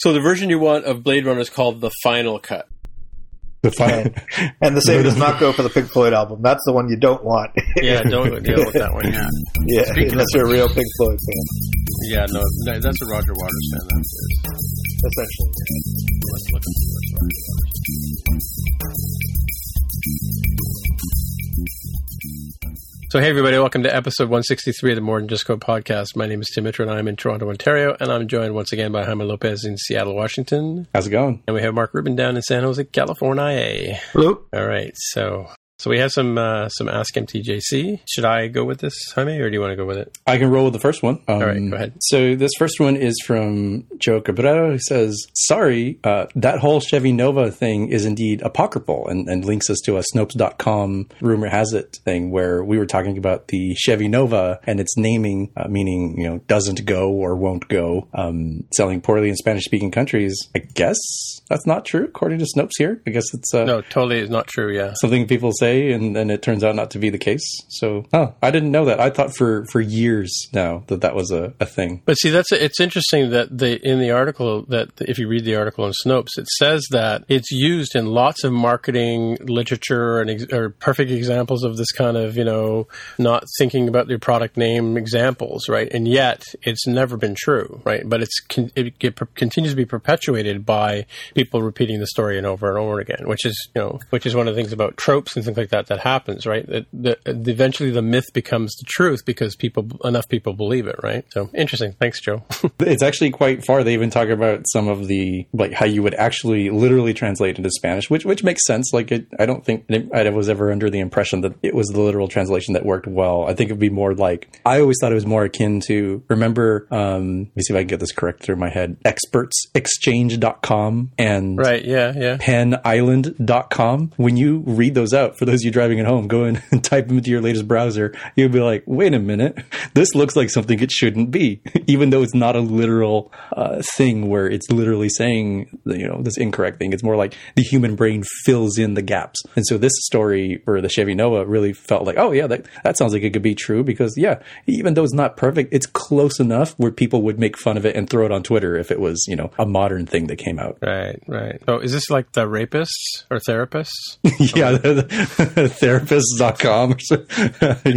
So the version you want of Blade Runner is called the Final Cut. The final, And the same does not go for the Pink Floyd album. That's the one you don't want. Yeah, don't deal with that one. Yeah, yeah, Speaking unless you're a real Pink Floyd fan, yeah, no, no that's a Roger Waters fan. That is. essentially. Let's look and see what's Roger Waters. So, hey, everybody, welcome to episode 163 of the More Than Just Code podcast. My name is Tim Mitra, and I'm in Toronto, Ontario, and I'm joined once again by Jaime Lopez in Seattle, Washington. how's it going? And we have Mark Rubin down in San Jose, California. Hello. All right, so so we have some uh, some Ask MTJC. Should I go with this, Jaime, or do you want to go with it? I can roll with the first one. Um, right, go ahead. So this first one is from Joe Cabrera, who says, "Sorry, uh, that whole Chevy Nova thing is indeed apocryphal," and, and links us to a Snopes.com rumor has it thing where we were talking about the Chevy Nova and its naming, uh, meaning you know doesn't go or won't go, um, selling poorly in Spanish speaking countries. I guess that's not true according to Snopes here. I guess it's uh, No, totally is not true. Yeah. something people say and then it turns out not to be the case so oh i didn't know that i thought for for years now that that was a, a thing But see, that's it's interesting that the in the article that if you read the article on Snopes, it says that it's used in lots of marketing literature and ex- or perfect examples of this kind of you know not thinking about your product name examples, right? And yet it's never been true, right? But it's con- it, it per- continues to be perpetuated by people repeating the story and over and over again, which is you know which is one of the things about tropes and things like that that happens, right? That eventually the myth becomes the truth because people enough people believe it, right? So interesting. Thanks, Joe. it's actually quite far they even talk about some of the like how you would actually literally translate into spanish which which makes sense like it, i don't think i was ever under the impression that it was the literal translation that worked well i think it'd be more like i always thought it was more akin to remember um let me see if i can get this correct through my head expertsexchange.com and right? Yeah, yeah. penisland.com. When you read those out, for those of you driving at home, go in and type them into your latest browser. You'll be like, wait a minute, this looks like something it shouldn't be, even though it's not a literal uh, thing where it's literally saying, you know, this incorrect thing. It's more like the human brain fills in the gaps. And so this story for the Chevy Nova really felt like, oh yeah, that, that sounds like it could be true because yeah, even though it's not perfect, it's close enough where people would make fun of it and throw it on Twitter if it was, you know, a modern thing that came out. Right, right. So is this like the rapists or therapists? yeah, the, therapist.com. Or so.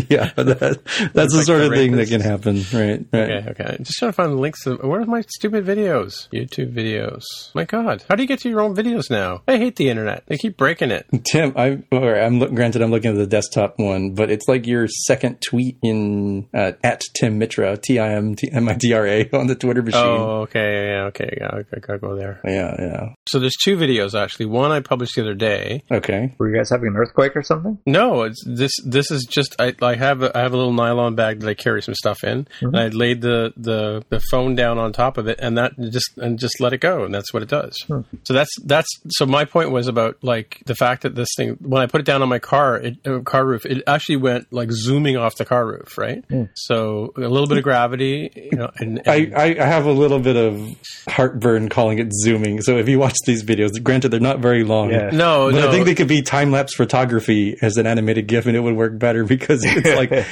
yeah, that, that's the like sort the of thing that can happen, right? right. Okay, okay. Just trying to find the links. To, where are my stupid videos? YouTube videos. My God, how do you get to your own videos now? I hate the internet. They keep breaking it. Tim, I, or I'm look- granted I'm looking at the desktop one, but it's like your second tweet in uh, at Tim Mitra, T I M T M I T R A on the Twitter machine. Oh, okay, yeah, okay, yeah, I gotta go there. Yeah, yeah. So there's two videos actually. One I published the other day. Okay. Were you guys having an earthquake or something? No, it's this. This is just I, I have a, I have a little nylon bag that I carry some stuff in, and mm-hmm. I laid the, the the phone down on top of it, and that just and just let it go, and that's what it does. Hmm. So that's that's so my point was about like the fact that this thing when I put it down on my car it, uh, car roof, it actually went like zooming off the car roof, right? Hmm. So a little bit of gravity, you know, and, and I, I I have a little bit of heartburn calling it zooming. So if you watch these videos, granted they're not very long. Yeah. no, But no, I think they could be time lapse photography as an animated GIF, and it would work better because it's like Yeah,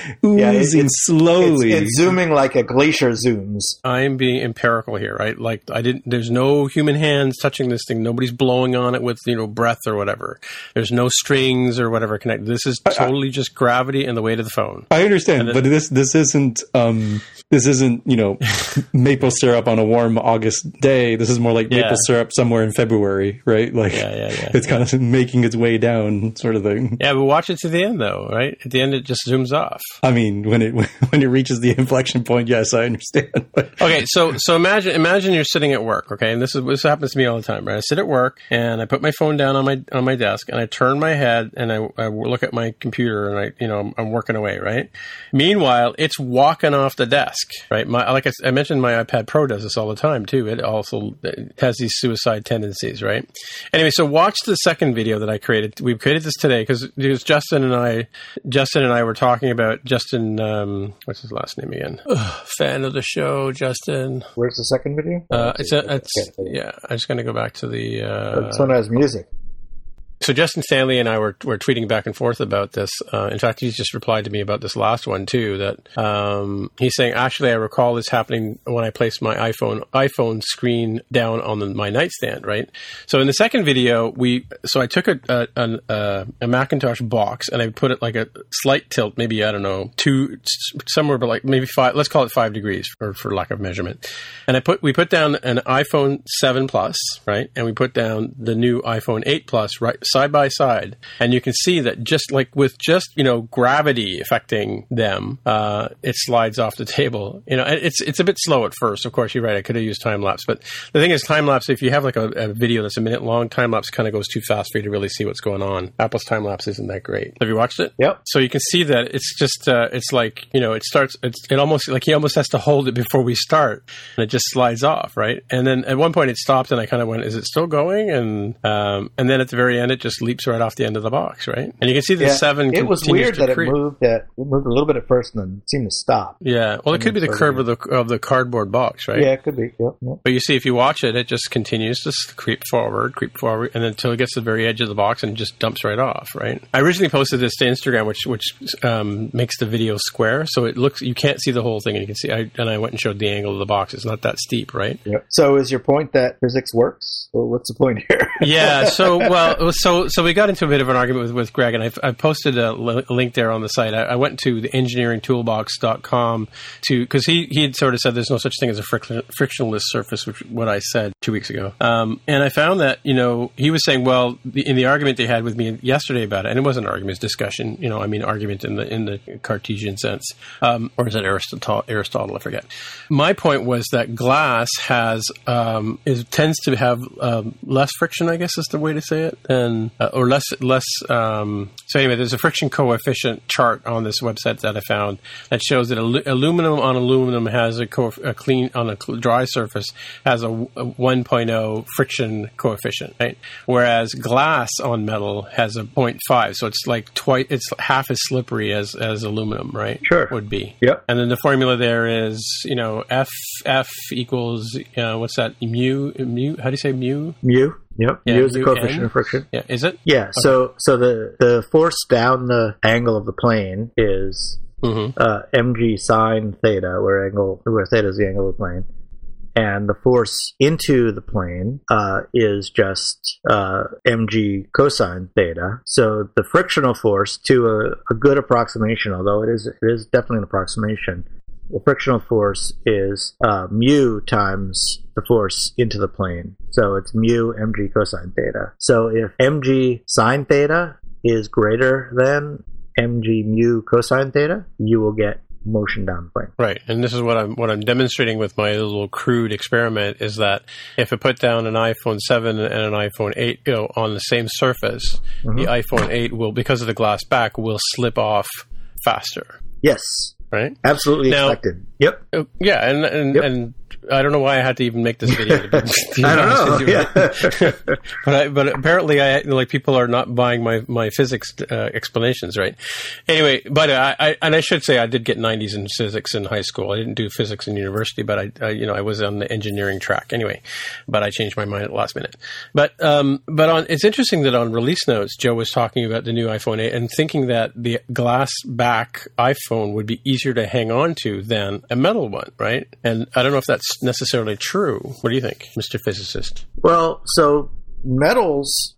it- oozing it's- slowly. It's, it's zooming like a glacier zooms. I am being empirical here, right? Like I didn't. There's no human hands touching this thing. Nobody's blowing on it with you know breath or whatever. There's no strings or whatever connected. This is totally just gravity and the weight of the phone. I understand, but this this isn't um this isn't you know maple syrup on a warm August day. This is more like Yeah. maple syrup somewhere in February, right? Like Yeah, yeah, yeah, it's kind of making its way down, sort of thing. Yeah, but watch it to the end though, right? At the end, it just zooms off. I mean, when it when it reaches the inflection point, yes, I understand. Okay, so so imagine imagine you're sitting at work, okay, and this is this happens to me all the time, right? I sit at work and I put my phone down on my on my desk and I turn my head and I, I look at my computer and I you know I'm, I'm working away, right? Meanwhile, it's walking off the desk, right? My like I, I mentioned, my iPad Pro does this all the time too. It also it has these suicide tendencies, right? Anyway, so watch the second video that I created. We've created this today because because Justin and I, Justin and I were talking about Justin. Um, what's his last name again? Ugh, fan of the show, Justin. Where's the second video? Uh, it's a, it's Okay. yeah. I'm just gonna go back to the. Uh, This one has music. So Justin Stanley and I were, were tweeting back and forth about this. Uh, in fact, he's just replied to me about this last one too. That um, he's saying, actually, I recall this happening when I placed my iPhone iPhone screen down on the, my nightstand. Right. So in the second video, we so I took a a, a a, Macintosh box and I put it like a slight tilt, maybe I don't know, two somewhere, but like maybe five. Let's call it five degrees for for lack of measurement. And I put we put down an iPhone seven plus, right, and we put down the new iPhone eight plus right side by side, and you can see that just like with just you know gravity affecting them, uh, it slides off the table. You know, it's it's a bit slow at first. Of course, you're right. I could have used time lapse, but the thing is, time lapse. If you have like a, a video that's a minute long, time lapse kind of goes too fast for you to really see what's going on. Apple's time lapse isn't that great. Have you watched it? Yep. So you can see that it's just uh, it's like you know it starts it's it almost like he almost has to hold it before we start, and it just slides off, right? And then at one point it stopped, and I kind of went, "Is it still going?" And um, and then at the very end, it just leaps right off the end of the box, right? And you can see the Yeah, seven. It was weird that it moved. That it moved a little bit at first and then seemed to stop. Yeah, well, it could be the curve of the of the cardboard box, right? Yeah, it could be. Yep, yep. But you see, if you watch it, it just continues to creep forward, creep forward, and then until it gets to the very edge of the box and just dumps right off. Right. I originally posted this to Instagram, which which um, makes the video square, so it looks you can't see the whole thing, and you can see. I, and I went and showed the angle of the box. It's not that steep, right? Yep. So, is your point that physics works? Well, what's the point here? yeah. So well, so so so we got into a bit of an argument with, with Greg, and I, I posted a li- link there on the site. I, I went to the engineeringtoolbox.com to because he he had sort of said there's no such thing as a friction, frictionless surface, which what I said two weeks ago. Um, and I found that you know he was saying, well, the, in the argument they had with me yesterday about it, and it wasn't an argument, discussion. You know, I mean, argument in the in the Cartesian sense, um, or is it Aristotle? Aristotle, I forget. My point was that glass has um, is tends to have um, less friction, I guess is the way to say it, uh, or less less. Um, so anyway, there's a friction coefficient chart on this website that I found that shows that alu- aluminum on aluminum has a, co- a clean on a cl- dry surface has a, w- a 1.0 friction coefficient, right? Whereas glass on metal has a 0.5, so it's like twice, it's half as slippery as as aluminum, right? Sure. would be. Yep. And then the formula there is, you know, F F equals uh, what's that? Mu mu. How do you say mu? mu. Yep. Yeah, mu is the coefficient of friction. Yeah, is it? Yeah. So, so the the force down the angle of the plane is hmm uh, mg sine theta, where angle where theta is the angle of the plane, and the force into the plane uh, is just uh, mg cosine theta. So the frictional force, to a, a good approximation, although it is it is definitely an approximation, the frictional force is uh, mu times the force into the plane. So it's mu mg cosine theta. So if mg sine theta is greater than mg mu cosine theta, you will get motion down the plane. Right, and this is what I'm what I'm demonstrating with my little crude experiment is that if I put down an iPhone 7 and an iPhone 8 you know, on the same surface, the iPhone 8 will because of the glass back will slip off faster, Yes, right? absolutely Now- expected. Yep. Uh, Yeah, and and, Yep. and I don't know why I had to even make this video. To be, to I don't know. Yeah. but I, but apparently I like people are not buying my my physics uh, explanations, right? Anyway, but I, I and I should say I did get 90s in physics in high school. I didn't do physics in university, but I, I you know I was on the engineering track anyway. But I changed my mind at the last minute. But um but on it's interesting that on release notes Joe was talking about the new iPhone 8 and thinking that the glass back iPhone would be easier to hang on to than a metal one, right? And I don't know if that's necessarily true. What do you think, Mr. Physicist? Well, so metals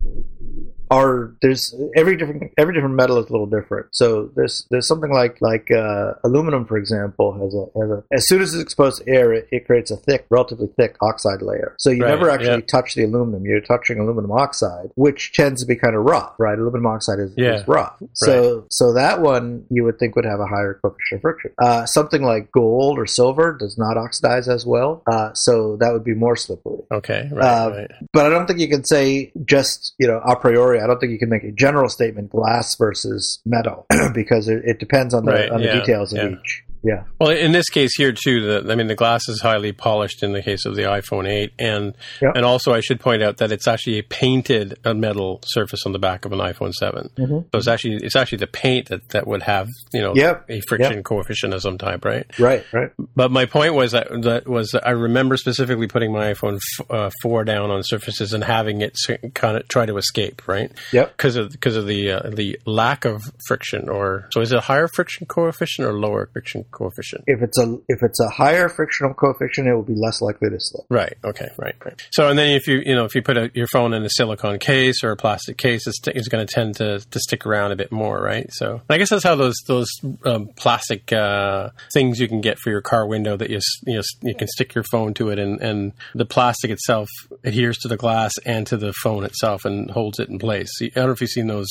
are there's every different every different metal is a little different. So there's there's something like like uh, aluminum, for example, has a has a as soon as it's exposed to air, it, it creates a thick, relatively thick oxide layer. So you Right, never actually yeah. touch the aluminum. You're touching aluminum oxide, which tends to be kind of rough, right? Aluminum oxide is, Yeah. is rough. So so that one you would think would have a higher coefficient of friction. Uh, something like gold or silver does not oxidize as well, uh, so that would be more slippery. Okay, right, Uh, right. But I don't think you can say just, you know, a priori, I don't think you can make a general statement glass versus metal because it, it depends on the, Right, on the yeah, details of yeah. each. Yeah. Well, in this case here too, the I mean the glass is highly polished in the case of the iPhone 8, and Yep. and also I should point out that it's actually a painted uh, metal surface on the back of an iPhone 7. Mhm. So it's actually it's actually the paint that, that would have you know Yep. a friction coefficient of some type, right? Right. Right. But my point was that, that was that I remember specifically putting my iPhone f- uh, 4 down on surfaces and having it kind of try to escape, right? Yep. Because of because of the uh, the lack of friction, or so is it a higher friction coefficient or lower friction coefficient? If it's a if it's a higher frictional coefficient, it will be less likely to slip. Right. Okay. Right. Right. So, and then if you you know if you put a, your phone in a silicone case or a plastic case, it's, it's going to tend to to stick around a bit more, right? So, I guess that's how those those um, plastic uh, things you can get for your car window that you you know you can stick your phone to it, and and the plastic itself adheres to the glass and to the phone itself and holds it in place. I don't know if you've seen those,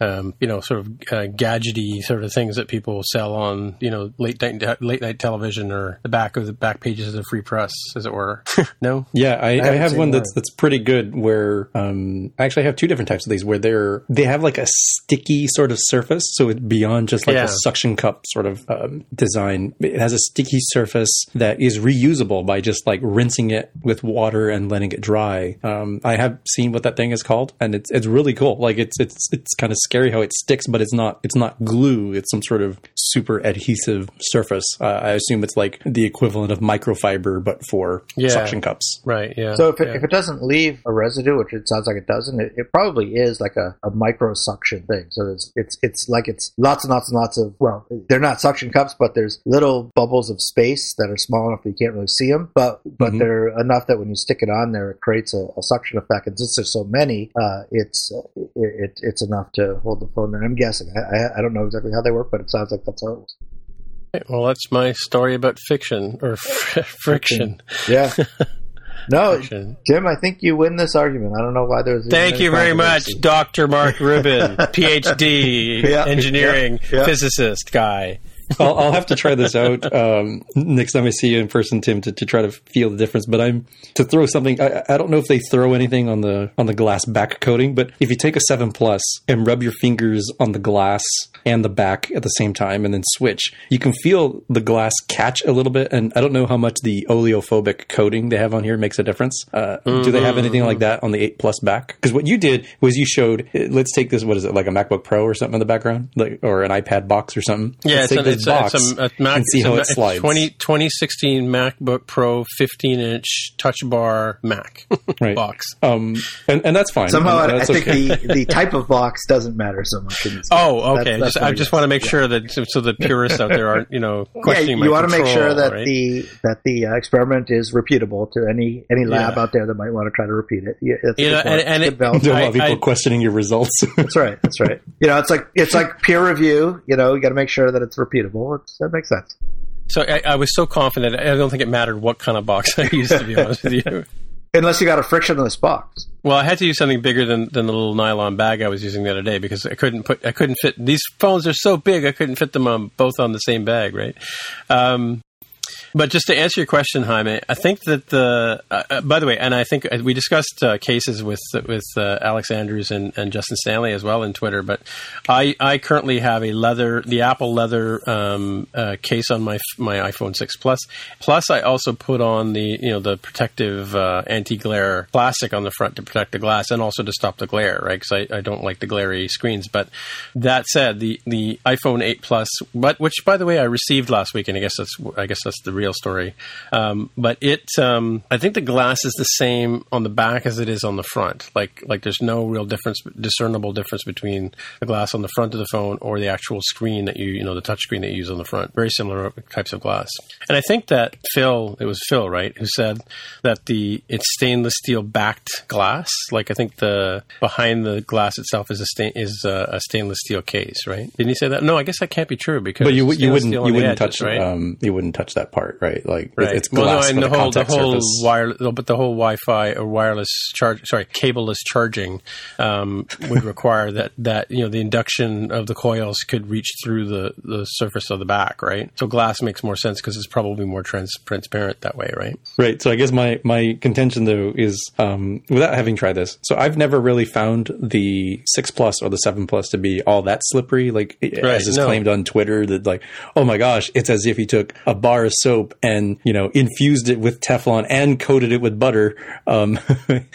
um, you know, sort of uh, gadgety sort of things that people sell on you know late night late night television or the back of the back pages of the free press, as it were. no. Yeah, I, I, haven't have one that's that's pretty good. Where um, actually, I have two different types of these where they're they have like a sticky sort of surface, so it's beyond just like Yeah. a suction cup sort of um, design. It has a sticky surface that is reusable by just like rinsing it with water and letting it dry. Um, I have seen what that thing is called, and it's it's really cool. Like it's it's it's kind of scary how it sticks, but it's not it's not glue. It's some sort of super adhesive surface. Uh, I assume it's like the equivalent of microfiber, but for Yeah. suction cups. Right. Yeah. So if it, yeah. if it doesn't leave a residue, which it sounds like it doesn't, it, it probably is like a, a micro suction thing. So it's it's it's like it's lots and lots and lots of well, they're not suction cups, but there's little bubbles of space that are small enough that you can't really see them, but but Mhm. they're enough that when you stick it on there, it creates a, a suction effect. And since there's so many, uh, it's uh, it, it, it's enough to hold the phone there. I'm guessing. I, I I don't know exactly how they work, but it sounds like that's how it works. Well, that's my story about fiction or friction. Yeah. No, Friction. Jim, I think you win this argument. I don't know why there's. Thank you very much. Dr. Mark Rubin, PhD, Yeah, engineering yeah, yeah. physicist guy. I'll, I'll have to try this out um, next time I see you in person, Tim, to, to try to feel the difference. But I'm to throw something. I, I don't know if they throw anything on the on the glass back coating, but if you take a seven plus and rub your fingers on the glass and the back at the same time, and then switch, you can feel the glass catch a little bit. And I don't know how much the oleophobic coating they have on here makes a difference. Uh, Do they have anything like that on the eight plus back? Because what you did was you showed. Let's take this. What is it like a MacBook Pro or something in the background, like or an iPad box or something? Yeah, it's, an, it's, box it's a, a Mac, and see it's how a, it slides. 20, 2016 MacBook Pro 15 inch Touch Bar Mac Right. box. Um, and, and that's fine. Somehow, And I, I think okay. the, the type of box doesn't matter so much. In this Oh, okay. That- that's just, I just want to make Yeah. sure that so, so the purists out there aren't, you know, questioning Yeah, you my want to make sure that right? the that the uh, experiment is repeatable to any any lab Yeah. out there that might want to try to repeat it. Yeah, that's a You know, and- and Good it- balance. There are a lot of people I- questioning your results. that's right. That's right. You know, it's like it's like peer review. You know, you got to make sure that it's repeatable. It's, that makes sense. So I, I was so confident. I don't think it mattered what kind of box I used, to be honest with you. Unless you got a frictionless box. Well, I had to use something bigger than, than the little nylon bag I was using the other day because I couldn't put I couldn't fit these phones are so big I couldn't fit them on both on the same bag, right? Um, but just to answer your question, Jaime, I think that the uh, uh, by the way, and I think uh, we discussed uh, cases with with uh, Alex Andrews and, and Justin Stanley as well in Twitter. But I I currently have a leather the Apple leather um, uh, case on my my iPhone six plus. Plus, I also put on the you know the protective anti glare plastic on the front to protect the glass and also to stop the glare, right? Because I, I don't like the glary screens. But that said, the the iPhone eight plus, but which by the way I received last week, and I guess that's I guess that's the real story. Um, but it, um, I think the glass is the same on the back as it is on the front. Like like there's no real difference, discernible difference between the glass on the front of the phone or the actual screen that you you know the touch screen that you use on the front. Very similar types of glass. And I think that Phil, it was Phil, right, who said that the it's stainless steel backed glass. Like I think the behind the glass itself is a stain, is a, a stainless steel case, right? Didn't he say that? No, I guess that can't be true because but you you wouldn't you wouldn't edges, touch right? um, you wouldn't touch that part. Part, right? Like Right. it's well, no, and the whole the whole surface. wire, but the whole Wi-Fi or wireless charge, sorry, cableless charging um, would require that that you know the induction of the coils could reach through the the surface of the back, right? So glass makes more sense because it's probably more trans- transparent that way, right? Right. So I guess my my contention though is um, without having tried this. So I've never really found the six plus or the seven plus to be all that slippery. Like as is no. claimed on Twitter that like, oh my gosh, it's as if you took a bar of soap and you know infused it with Teflon and coated it with butter. Um,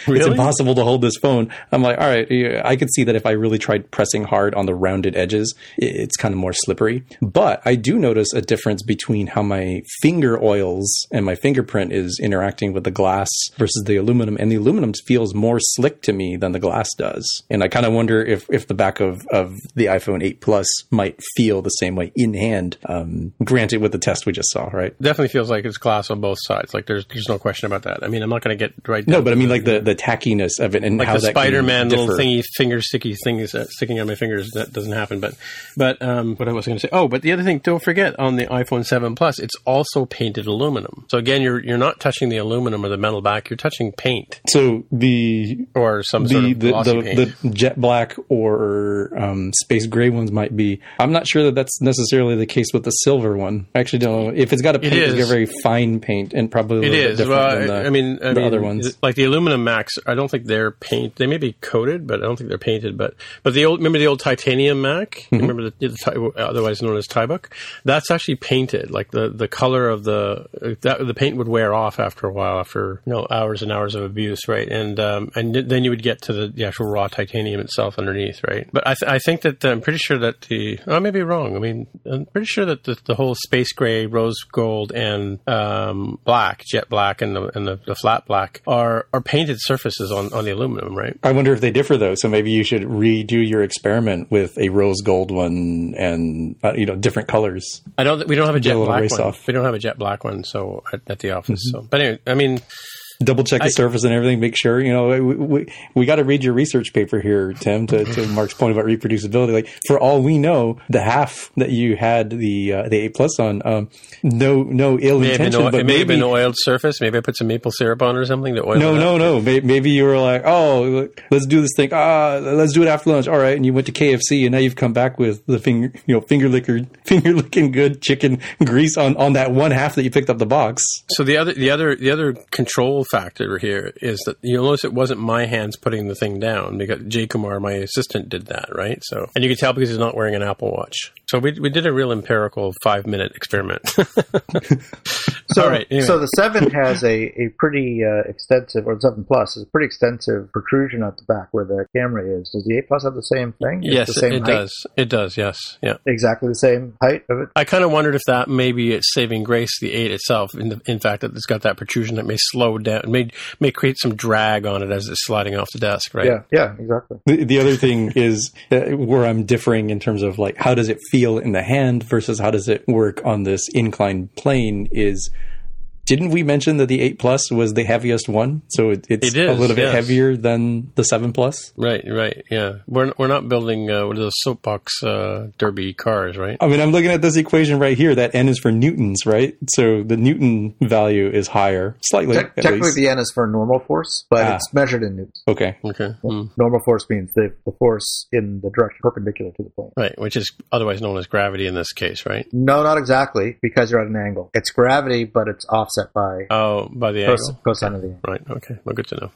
It's impossible to hold this phone. I'm like, all right, I could see that if I really tried pressing hard on the rounded edges, it's kind of more slippery. But I do notice a difference between how my finger oils and my fingerprint is interacting with the glass versus the aluminum. And the aluminum feels more slick to me than the glass does. And I kind of wonder if, if the back of, of the iPhone 8 Plus might feel the same way in hand. Um, granted, with the test we just saw, right? Definitely feels like it's glass on both sides. Like there's there's no question about that. I mean, I'm not going to get right. No, down but I mean the- like the, the tackiness of it and like how the that Spider-Man little thingy finger sticky thing is uh, sticking on my fingers. That doesn't happen. But but um, what I was going to say. Oh, but the other thing, don't forget on the iPhone 7 Plus, it's also painted aluminum. So again, you're you're not touching the aluminum or the metal back. You're touching paint So the or some sort the of the, glossy the, paint. the jet black or um, space gray ones might be. I'm not sure that that's necessarily the case with the silver one. I actually don't know if it's got a paint. It's got is. very fine paint and probably a It little bit different Well, than the, I mean, I the mean, other ones. like the aluminum Macs. I don't think they're paint. They may be coated, but I don't think they're painted. But but the old remember the old titanium Mac. Mm-hmm. Remember the, the otherwise known as TiBook. That's actually painted. Like the the color of the that the paint would wear off after a while, after you know hours and hours of abuse, right? And um, and then you would get to the, the actual raw titanium itself underneath, right? But I, th- I think that I'm pretty sure that the I may be wrong. I mean, I'm pretty sure that the, the whole space gray, rose gold, and um, black, jet black, and the and the, the flat black are are painted surfaces on, on the aluminum, right? I wonder if they differ though. So maybe you should redo your experiment with a rose gold one and uh, you know different colors. I don't. We don't have a jet little black one. off. We don't have a jet black one, so at, at the office. So, but anyway, I mean, Double check the surface and everything. Make sure you know we we, we got to read your research paper here, Tim. To, to Mark's point about reproducibility, like for all we know, the half that you had the uh, the eight plus on, um, no no ill may have been intention, but it may have maybe been oiled surface. Maybe I put some maple syrup on or something to oil. no it no no. May- Maybe you were like, oh, let's do this thing. Ah, let's do it after lunch. All right, and you went to KFC, and now you've come back with the finger you know finger licker finger licking good chicken grease on on that one half that you picked up the box. So the other, the other, the other control factor here is that you'll notice it wasn't my hands putting the thing down because Jay Kumar, my assistant, did that, right? So, and you can tell because he's not wearing an Apple Watch. So we we did a real empirical five minute experiment. So, All right, anyway. so the seven has a, a pretty uh, extensive, or the seven plus is a pretty extensive protrusion at the back where the camera is. Does the eight plus have the same thing? It's yes, the same it height? does. It does. Yes, yeah. Exactly the same height of it. I kind of wondered if that maybe it's saving grace the eight itself. In, the, in fact, that it's got that protrusion that may slow down, may may create some drag on it as it's sliding off the desk, right? Yeah, yeah, exactly. The, the other thing is uh, where I'm differing in terms of like how does it feel in the hand versus how does it work on this inclined plane is didn't we mention that the 8 plus was the heaviest one so it, it's It is, a little bit yes. heavier than the 7 plus Right, right, yeah. We're we're not building uh, what are those soapbox uh, derby cars, right? I mean I'm looking at this equation right here that n is for newtons right so the newton value is higher slightly Te- at technically, least the N is for normal force, but Ah. it's measured in newtons. okay Okay, hmm. Normal force means the, the force in the direction perpendicular to the plane. right, which is otherwise known as gravity in this case, right? No, not exactly, because you're at an angle. It's gravity, but it's offset by Oh, by the cos- angle. cosine of the angle. Right. Okay. Well, good to know.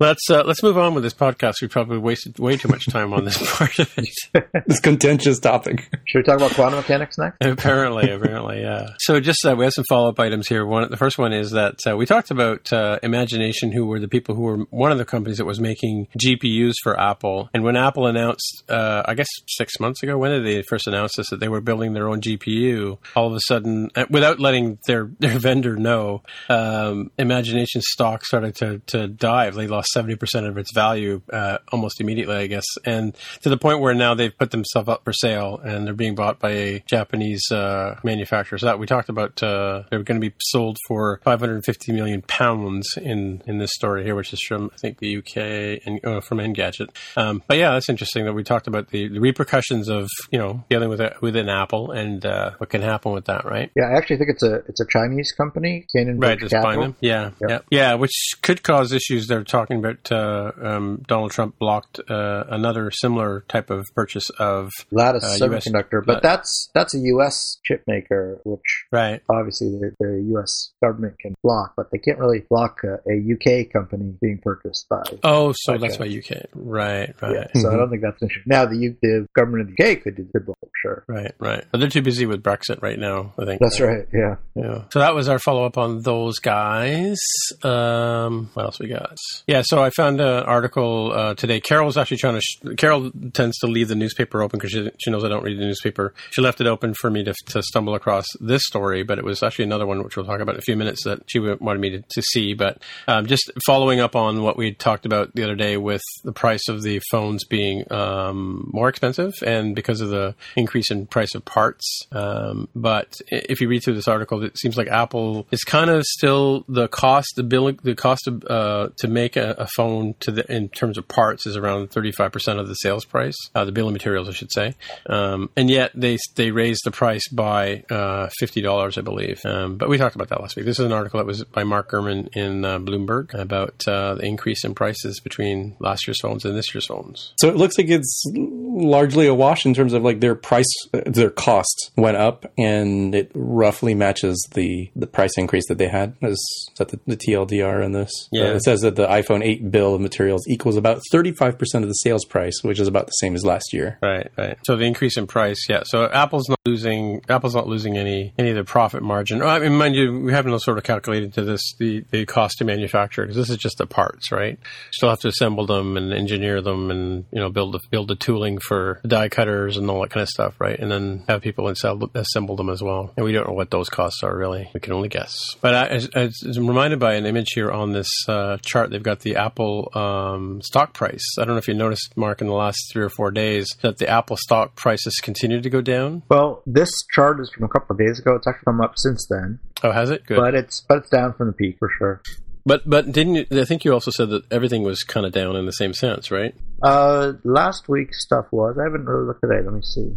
Let's uh, let's move on with this podcast. We probably wasted way too much time on this part of it. this contentious topic Should we talk about quantum mechanics next? apparently, apparently, yeah. So, just uh, we have some follow up items here. One, the first one is that uh, we talked about uh, Imagination, who were the people who were one of the companies that was making GPUs for Apple. And when Apple announced, uh, I guess six months ago, when did they first announce this that they were building their own GPU? All of a sudden, uh, without letting their their vendor know. Know, um, Imagination stock started to, to dive. They lost 70% of its value uh, almost immediately, I guess. And to the point where now they've put themselves up for sale and they're being bought by a Japanese uh, manufacturer. So that we talked about, uh, they're going to be sold for 550 million pounds in, in this story here, which is from, I think, the UK and uh, from Engadget. Um, but yeah, that's interesting that we talked about the, the repercussions of, you know, dealing with, a, with an Apple and uh, what can happen with that, right? Yeah, I actually think it's a it's a Chinese company, Right, just Capital. them. Yeah, Yep. yeah, yeah. Which could cause issues. They're talking about uh, um, Donald Trump blocked uh, another similar type of purchase of Lattice Uh, US Semiconductor, but Lat- that's that's a U.S. chip maker, which right. obviously the, the U.S. government can block, but they can't really block a, a U.K. company being purchased by. Oh, so Okay. that's why UK. Right, right. Yeah, so I don't think that's an issue. Now the, U, the government of the UK could do could block, sure. Right, right. But they're too busy with Brexit right now, I think. That's right. Yeah. Yeah. So that was our follow up on those guys. Um, what else we got? Yeah. So I found an article uh, today. Carol was actually trying to. Sh- Carol tends to leave the newspaper open because she, she knows I don't read the newspaper. She left it open for me to, to stumble across this story, but it was actually another one which we'll talk about in a few minutes that she wanted me to, to see. But um, just following up on what we talked about the other day with the price of the phones being um, more expensive and because of the increase in price of parts. Um, but if you read through this article, it seems like Apple is kind of still the cost, the bill, the cost of, uh, to make a, a phone to the in terms of parts is around thirty five percent of the sales price, uh, the bill of materials, I should say. Um, and yet they they raised the price by uh, fifty dollars, I believe. Um, but we talked about that last week. This is an article that was by Mark Gurman in uh, Bloomberg about uh, the increase in prices between last year's phones and this year's phones. So it looks like it's largely a wash in terms of like their price, their cost went up, and it roughly matches the the price increase that they had. Is, that the, the TLDR in this? Yeah. Uh, it says that the iPhone 8 bill of materials equals about 35 percent of the sales price, which is about the same as last year. Right, right. So the increase in price, yeah. So Apple's not losing. Apple's not losing any any of the profit margin. I mean, mind you, we haven't sort of calculated to this the, the cost to manufacture because this is just the parts, right? Still have to assemble them and engineer them, and you know build the build the tooling for die cutters and all that kind of stuff, right? And then have people assemble, assemble them as well. And we don't know what those costs are really. We can only guess. But I, I'm reminded by an image here on this uh, chart, they've got the Apple um, stock price. I don't know if you noticed, Mark, in the last three or four days that the Apple stock prices continued to go down. Well, this chart is from a couple of days ago. It's actually come up since then, Oh, has it? Good. but it's but it's down from the peak for sure. But but didn't you, I think you also said that everything was kind of down in the same sense, right? Uh, last week's stuff was. I haven't really looked at it. Let me see.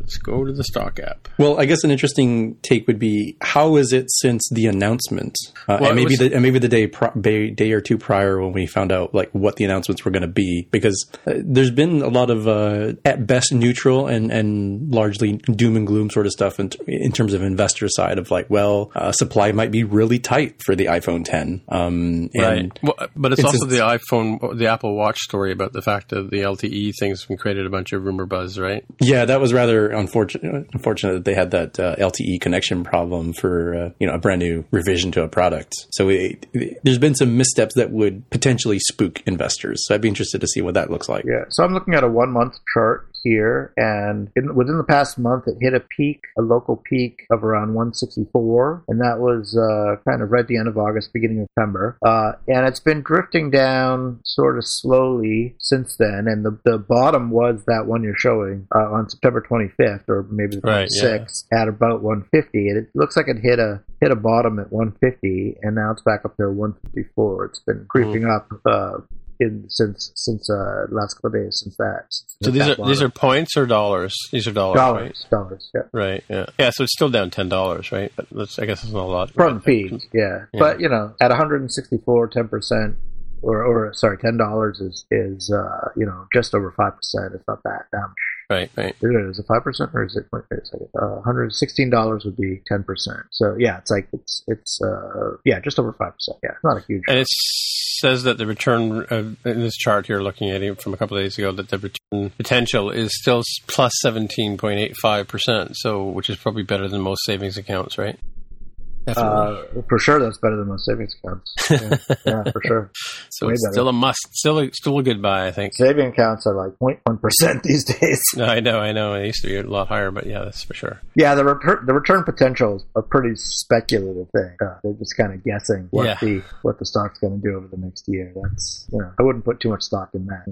Let's go to the stock app. Well, I guess an interesting take would be how is it since the announcement, uh, Well, and maybe was- the, and maybe the day pri- day day or two prior when we found out like what the announcements were going to be, because uh, there's been a lot of uh, at best neutral and and largely doom and gloom sort of stuff in, in terms of investor side of like, well, uh, supply might be really tight for the iPhone 10, um, Right. Well, but it's it's also the iPhone, the Apple Watch story about the fact that the LTE thing's been created a bunch of rumor buzz, right? Yeah, that was rather unfortunate. Unfortunate that they had that uh, LTE connection problem for uh, you know a brand new revision to a product. So it- there's been some missteps that would potentially spook investors. So I'd be interested to see what that looks like. Yeah, so I'm looking at a one month chart here, and in, within the past month, it hit a peak, a local peak of around 164, and that was uh, kind of right at the end of August, beginning of September. Uh, and it's been drifting down sort of slowly since then, and the, the bottom was that one you're showing uh, on September 25th, or maybe the Right, 26th, at about 150. And it looks like it hit a hit a bottom at 150, and now it's back up to 154. It's been creeping up. In since since uh last couple of days since that. Since So these that are these are points or dollars? These are dollars, dollars, dollars. Yeah, right? Right. Yeah. Yeah. So it's still down ten dollars, right? But that's, I guess it's not a lot. from the peak. Yeah. Yeah. but you know, at 164, 10 percent, or or sorry, ten dollars is is uh you know just over five percent. It's not that that much. Right. Right. Is it, is it five percent or is it? Wait a second. Uh, 116 dollars would be ten percent. So yeah, it's like it's it's uh yeah just over five percent. Yeah, it's not a huge. And it says that the return uh, in this chart here, looking at it from a couple of days ago, that the return potential is still plus seventeen point eight five percent. So, which is probably better than most savings accounts, right? Uh, for sure, that's better than most savings accounts. Yeah, yeah for sure. so way it's better. still a must. Still, a, still a good buy, I think. Saving accounts are like 0.1 percent these days. No, I know, I know. It used to be a lot higher, but yeah, that's for sure. Yeah, the return the return potential is a pretty speculative thing. Uh, they're just kind of guessing what Yeah. the what the stock's going to do over the next year. That's you know, I wouldn't put too much stock in that.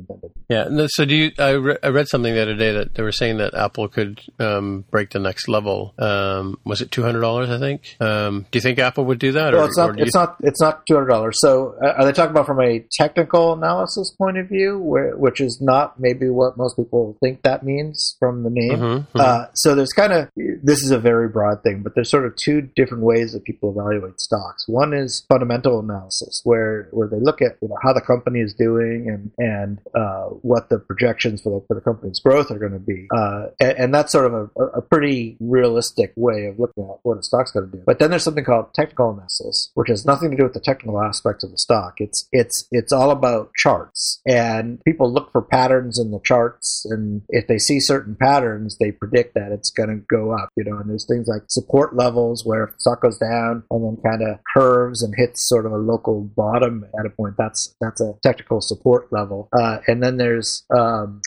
Yeah. no, So do you? I, re- I read something the other day that they were saying that Apple could um, break the next level. Um, was it two hundred dollars? I think. Um, do you think Apple would do that? Well, or, it's not. do you It's not. It's not two hundred dollars. So, uh, are they talking about from a technical analysis point of view, where, which is not maybe what most people think that means from the name? Mhm, mhm. Uh, so there's kind of this is a very broad thing, but there's sort of two different ways that people evaluate stocks. One is fundamental analysis, where where they look at you know how the company is doing and and uh, what the projections for the for the company's growth are going to be, uh, and, and that's sort of a, a pretty realistic way of looking at what a stock's going to do. But then there's something called technical analysis, which has nothing to do with the technical aspects of the stock. It's it's it's all about charts, and people look for patterns in the charts, and if they see certain patterns, they predict that it's going to go up. You know, and there's things like support levels where if the stock goes down and then kind of curves and hits sort of a local bottom at a point. That's that's a technical support level, uh, and then there's um,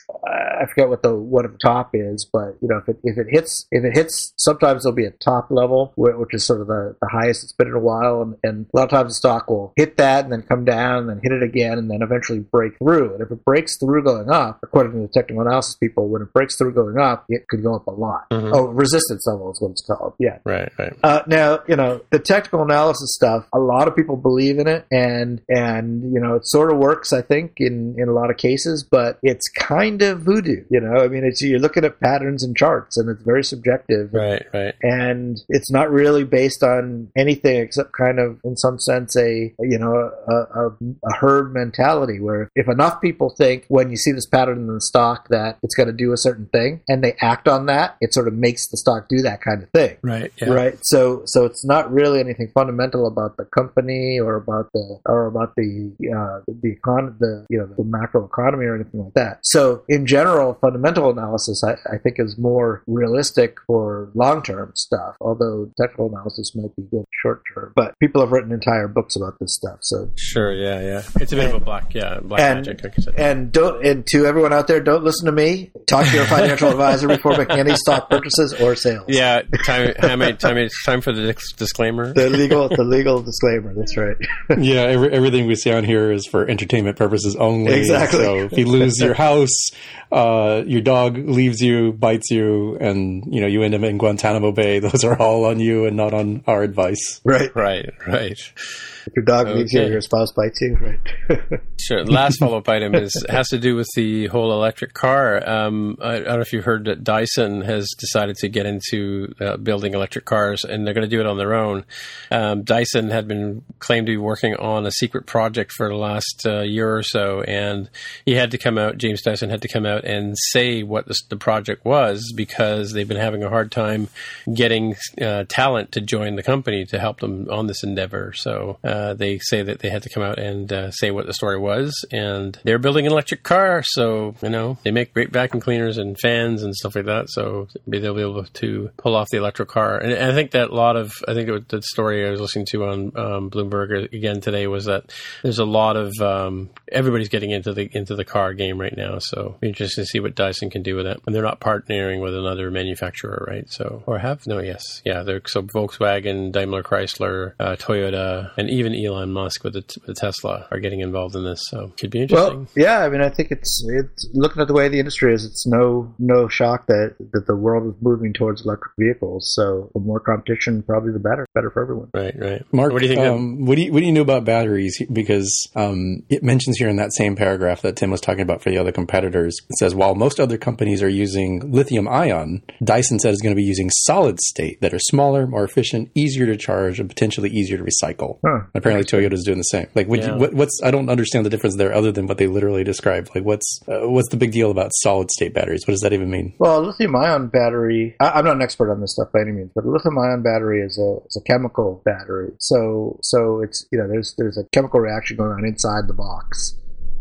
I forget what the what at the top is, but you know if it if it hits if it hits sometimes there'll be a top level which is sort of the, the highest it's been in a while, and, and a lot of times the stock will hit that and then come down and then hit it again and then eventually break through. And if it breaks through going up, according to the technical analysis people, when it breaks through going up, it could go up a lot. Mhm. Oh, resistance level is what it's called. Yeah. Right. Right. Uh, now, you know, the technical analysis stuff, a lot of people believe in it and, and, you know, it sort of works, I think, in, in a lot of cases, but it's kind of voodoo, you know, I mean, it's, you're looking at patterns and charts and it's very subjective. Right. Right. And it's not really based on anything except kind of, in some sense, a you know a, a, a herd mentality where if enough people think when you see this pattern in the stock that it's going to do a certain thing and they act on that, it sort of makes the stock do that kind of thing. Right. Yeah. Right. So so it's not really anything fundamental about the company or about the or about the uh, the econ the you know the macro economy or anything like that. So in general, fundamental analysis I, I think is more realistic for long term stuff. Although technical analysis might be good short term. But people have written entire books about this stuff. So Sure. Yeah. Yeah. It's a bit of a black. Yeah. Black and magic. Like you said. and don't and to everyone out there, don't listen to me. Talk to your financial advisor before making any stock purchases or sales. yeah. Time. How many? Time. It's time for the disclaimer. The legal the legal disclaimer. That's right. yeah, every, everything we say on here is for entertainment purposes only. Exactly. So if you lose your house, uh, Uh, your dog leaves you, bites you, and you know you end up in Guantanamo Bay, those are all on you and not on our advice. Right. Right. Right. If your dog leaves you, Okay. your spouse bites you. Right. Sure. Last follow up item is has to do with the whole electric car. Um, I, I don't know if you heard that Dyson has decided to get into uh, building electric cars, and they're going to do it on their own. Um, Dyson had been claimed to be working on a secret project for the last uh, year or so, and he had to come out. James Dyson had to come out and say what this, the project was because they've been having a hard time getting uh, talent to join the company to help them on this endeavor. So uh, they say that they had to come out and uh, say what the story was, and they're building an electric car. So you know they make great vacuum cleaners and fans and stuff like that. So maybe they'll be able to pull off the electric car. And I think that a lot of I think the story I was listening to on um, Bloomberg again today was that there's a lot of um, everybody's getting into the into the car game right now. So interesting to see what Dyson can do with it. And they're not partnering with another manufacturer, right? So or have no, yes, yeah. They're so Volkswagen, Daimler Chrysler, uh, Toyota, and even Elon Musk with the, t- the Tesla are getting involved in this. So could be interesting. Well, yeah, I mean, I think it's it's looking at the way the industry is. It's no no shock that that the world is moving towards electric vehicles. So the more competition, probably the better. Better for everyone. right, right. Mark, what do you think? of- Um, what do you what do you know about batteries? Because um, it mentions here in that same paragraph that Tim was talking about for the other competitors. It says while most other companies are using lithium ion, Dyson said is going to be using solid state that are smaller, more efficient, easier to charge, and potentially easier to recycle. Huh. Apparently, Toyota's doing the same. Like, would Yeah. you, what, what's I don't understand the difference there, other than what they literally described. Like, what's uh, what's the big deal about solid state batteries? What does that even mean? Well, a lithium ion battery. I, I'm not an expert on this stuff by any means, but a lithium ion battery is a is a chemical battery. So so it's you know there's there's a chemical reaction going on inside the box.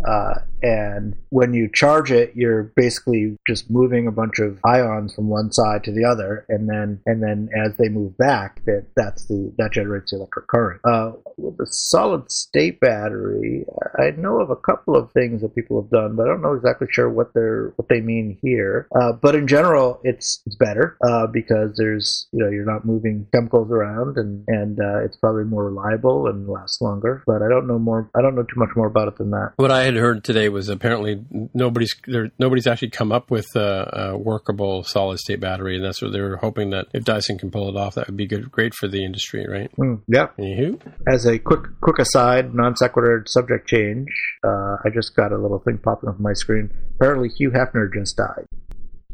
Uh, and when you charge it, you're basically just moving a bunch of ions from one side to the other, and then and then as they move back, that that's the that generates the electric current. Uh, with the solid state battery, I know of a couple of things that people have done, but I don't know exactly sure what they're what they mean here. Uh, but in general, it's it's better uh, because there's you know you're not moving chemicals around, and and uh, it's probably more reliable and lasts longer. But I don't know more. I don't know too much more about it than that. What I had heard today was apparently nobody's there, nobody's actually come up with a, a workable solid state battery, and that's what they were hoping that if Dyson can pull it off, that would be good, great for the industry, right? Mm, yeah. Anywho, As a quick quick aside, non sequitur subject change, uh, I just got a little thing popping up on my screen. Apparently, Hugh Hefner just died.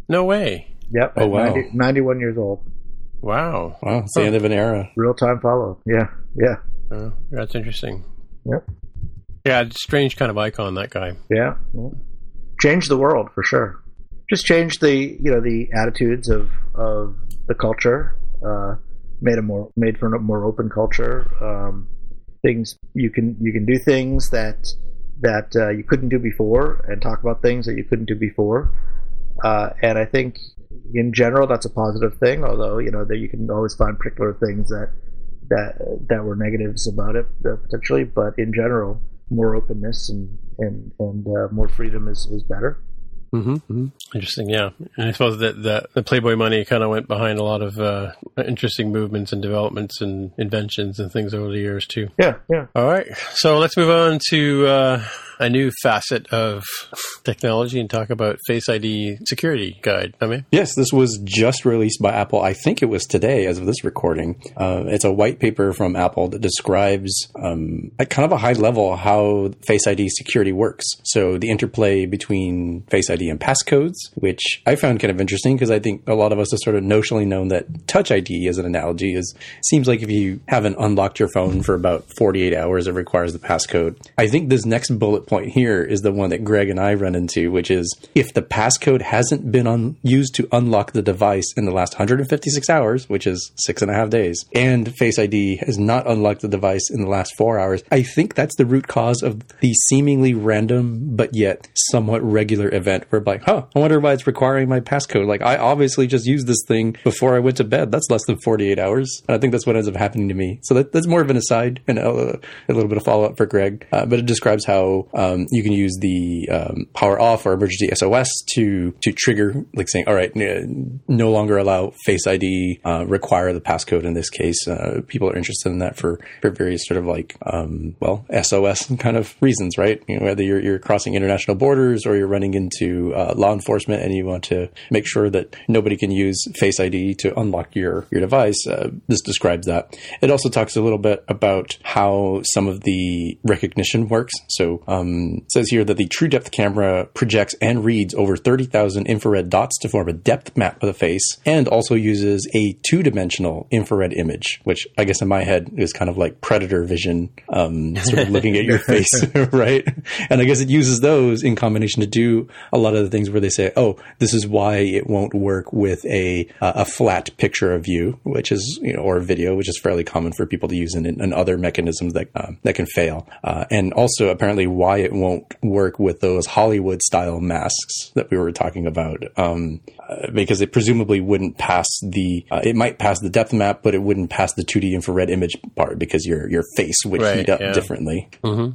no way. Yep. Oh, wow. 90 91 years old. Wow, Wow, it's the end of an era. Real time follow. Yeah. Yeah. Uh, that's interesting. Yep. Yeah, strange kind of icon that guy. Yeah. Well, Changed the world for sure. Just changed the you know the attitudes of of the culture. Uh, made a more made for a more open culture. Um, things you can you can do things that that uh, you couldn't do before, and talk about things that you couldn't do before. Uh, and I think in general that's a positive thing. Although you know that you can always find particular things that that that were negatives about it uh, potentially, but in general, more openness and and and uh, more freedom is is better. Mm-hmm. Interesting, yeah. And I suppose that the, the Playboy money kind of went behind a lot of uh, interesting movements and developments and inventions and things over the years too. Yeah, yeah. All right, so let's move on to uh, a new facet of technology and talk about Face ID security guide. I mean, Yes, this was just released by Apple. I think it was today, as of this recording. Uh, it's a white paper from Apple that describes, um, at kind of a high level, how Face ID security works. So the interplay between Face ID and passcodes, which I found kind of interesting because I think a lot of us have sort of notionally known that Touch ID, as an analogy, is seems like if you haven't unlocked your phone for about 48 hours, it requires the passcode. I think this next bullet point here is the one that Greg and I run into, which is if the passcode hasn't been un- used to unlock the device in the last 156 hours, which is six and a half days, and Face ID has not unlocked the device in the last four hours, I think that's the root cause of the seemingly random but yet somewhat regular event where, like, huh, I wonder why it's requiring my passcode. Like, I obviously just used this thing before I went to bed. That's less than 48 hours. And I think that's what ends up happening to me. So that, that's more of an aside and a, a little bit of follow up for Greg. Uh, but it describes how um, you can use the um, power off or emergency SOS to to trigger, like saying, all right, no longer allow Face ID, uh, require the passcode in this case. Uh, people are interested in that for, for various sort of like, um, well, SOS kind of reasons, right? You know, whether you're, you're crossing international borders or you're running into uh, law enforcement and you want to make sure that nobody can use Face ID to unlock your, your device. Uh, this describes that. It also talks a little bit about how some of the recognition works. So um, it says here that the True Depth camera projects and reads over 30,000 infrared dots to form a depth map of the face and also uses a two dimensional infrared image, which I guess in my head is kind of like predator vision, um, sort of looking at your face, right? And I guess it uses those in combination to do a lot of the things where they say, oh, this is why it won't work with a, uh, a flat picture of you, which is, you know, or video, which is fairly common for people to use in, in other mechanisms that, um, that can fail. Uh, and also apparently why it won't work with those Hollywood style masks that we were talking about. Um, uh, because it presumably wouldn't pass the, uh, it might pass the depth map, but it wouldn't pass the 2D infrared image part because your, your face would Right, heat up yeah. differently.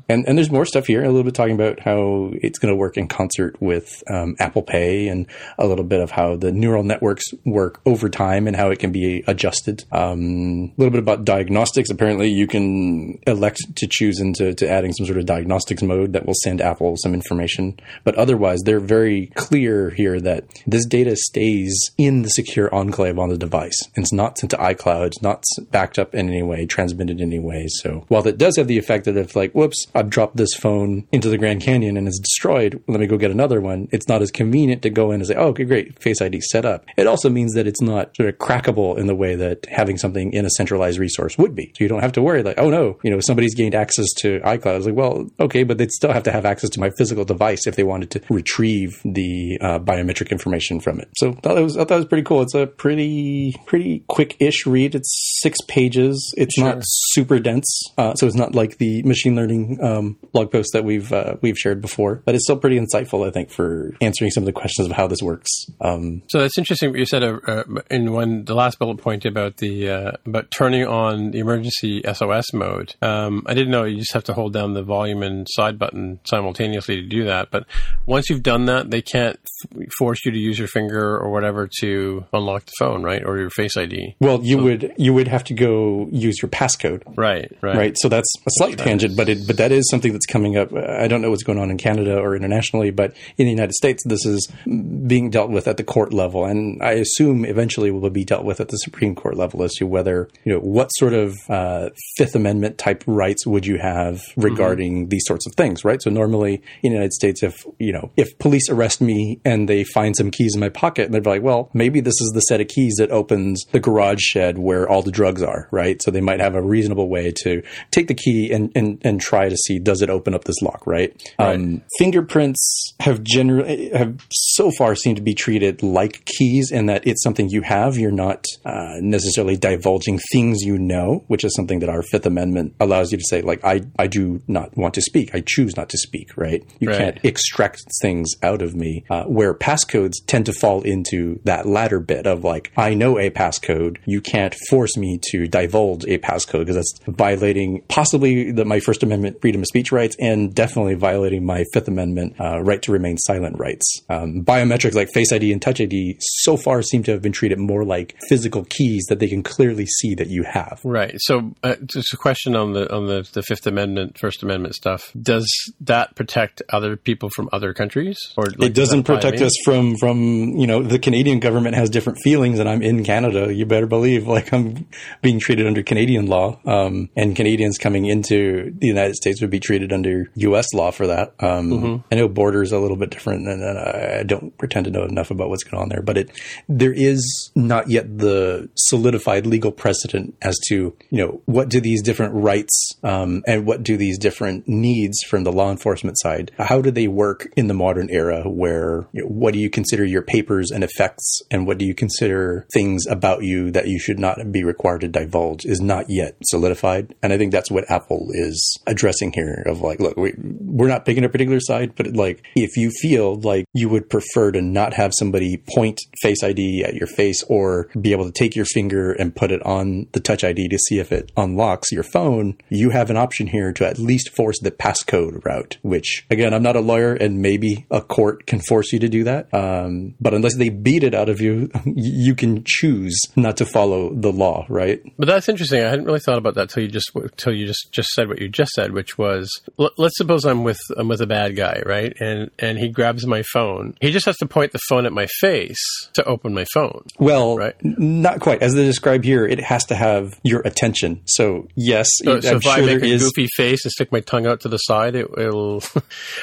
And, and there's more stuff here, a little bit talking about how it's going to work in concert with um, Apple Pay and a little bit of how the neural networks work over time and how it can be adjusted. Um, a little bit about diagnostics. Apparently, you can elect to choose into to adding some sort of diagnostics mode that will send Apple some information. But otherwise, they're very clear here that this data stays in the secure enclave on the device. It's not sent to iCloud, it's not backed up in any way, transmitted in any way. So while that does have the effect that if like, whoops, I've dropped this phone into the Grand Canyon and it's destroyed, let me go get another one. It's not as convenient to go in and say, oh, okay, great, Face ID set up. It also means that it's not sort of crackable in the way that having something in a centralized resource would be. So you don't have to worry like, oh no, you know, somebody's gained access to iCloud. It's like, well, okay, but it's still have to have access to my physical device if they wanted to retrieve the uh, biometric information from it. So I thought it was I thought it was pretty cool. It's a pretty pretty quick-ish read. It's six pages. It's Sure. not super dense, uh, so it's not like the machine learning um, blog post that we've uh, we've shared before. But it's still pretty insightful, I think, for answering some of the questions of how this works. Um, So that's interesting. What you said uh, uh, in one the last bullet point about the uh, about turning on the emergency SOS mode. Um, I didn't know you just have to hold down the volume and side button simultaneously to do that. But once you've done that, they can't f- force you to use your finger or whatever to unlock the phone, right, or your Face ID. well, you would you would have to go use your passcode. Right, right, right? So that's a slight tangent, but it but that is something that's coming up. I don't know what's going on in Canada or internationally, but in the United States, this is being dealt with at the court level, and I assume eventually will be dealt with at the Supreme Court level as to whether you know what sort of uh, Fifth Amendment type rights would you have regarding these sorts of things, right? So normally in the United States, if you know if police arrest me and they find some keys in my pocket, they're like, well, maybe this is the set of keys that opens the garage shed where all the drugs are, right? So they might have a reasonable way to take the key and and, and try to see does it open up this lock, right? Um, fingerprints have generally have so far seemed to be treated like keys in that it's something you have. You're not uh, necessarily divulging things you know, which is something that our Fifth Amendment allows you to say, like I I do not want to speak. I choose not to speak. Right? You Right. can't extract things out of me. Uh, where passcodes tend to fall into that latter bit of like I know a passcode. You can't force me to divulge a passcode because that's violating possibly the, my First Amendment freedom of speech rights and definitely violating my Fifth Amendment uh, right to remain silent rights. Um, biometrics like Face ID and Touch ID so far seem to have been treated more like physical keys that they can clearly see that you have. Right. So, uh, just a question on the on the, the Fifth Amendment, First Amendment stuff. Does that protect other people from other countries, or like, it doesn't does that apply to protect us from from you know the Canadian government has different feelings, and I'm in Canada. You better believe like I'm being treated under Canadian law, um, and Canadians coming into the United States would be treated under U.S. law for that. Um, Mm-hmm. I know borders are a little bit different, and, and I don't pretend to know enough about what's going on there, but it there is not yet the solidified legal precedent as to you know what do these different rights um, and what do these different needs from the law enforcement side how do they work in the modern era where you know, what do you consider your papers and effects and what do you consider things about you that you should not be required to divulge is not yet solidified? And i think that's what apple is addressing here of like look we, we're not picking a particular side but like if you feel like you would prefer to not have somebody point face id at your face or be able to take your finger and put it on the touch id to see if it unlocks your phone you have an option here to at least force the passcode route which again i'm not a lawyer and maybe a court can force you to do that um, but unless they beat it out of you you can choose not to follow the law right But that's interesting. I hadn't really thought about that till you just till you just just said what you just said, which was l- let's suppose I'm with I'm with a bad guy, right? And and he grabs my phone. He just has to point the phone at my face to open my phone. Well, Right. n- not quite. As they describe here, it has to have your attention. So, yes, So, I'm so if I sure make there a is. goofy face and stick my tongue out to the side, it, it'll.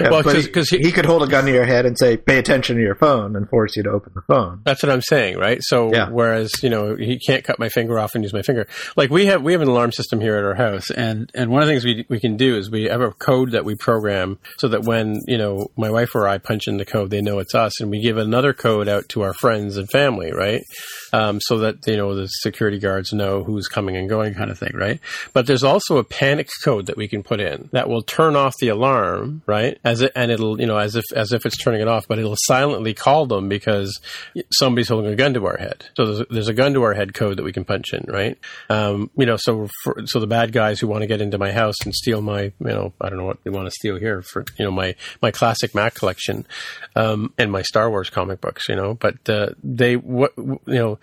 Yeah, well, but he, because he, could hold a gun to your head and say, "Pay attention to your phone," and force you to open the phone. That's what I'm saying, right? So Yeah. whereas you know he can't cut my finger off and use my finger, like we have we have an alarm system here at our house, and and one of the things we we can do is we have a code that we program so that when you know my wife or I punch in the code, they know it's us, and we give another code out to our friends and family, right? Um, so that you know the security guards know who's coming and going, kind of thing, right? But there's also a panic code that we can put in that will turn off the alarm, right? As it and it'll you know as if as if it's turning it off, but it'll silently call them because somebody's holding a gun to our head. So there's there's a gun to our head code that we can punch in, right? Um, you know, so for, so the bad guys who want to get into my house and steal my, you know, I don't know what they want to steal here for, you know, my my classic Mac collection um, and my Star Wars comic books, you know. But uh, they, what you know,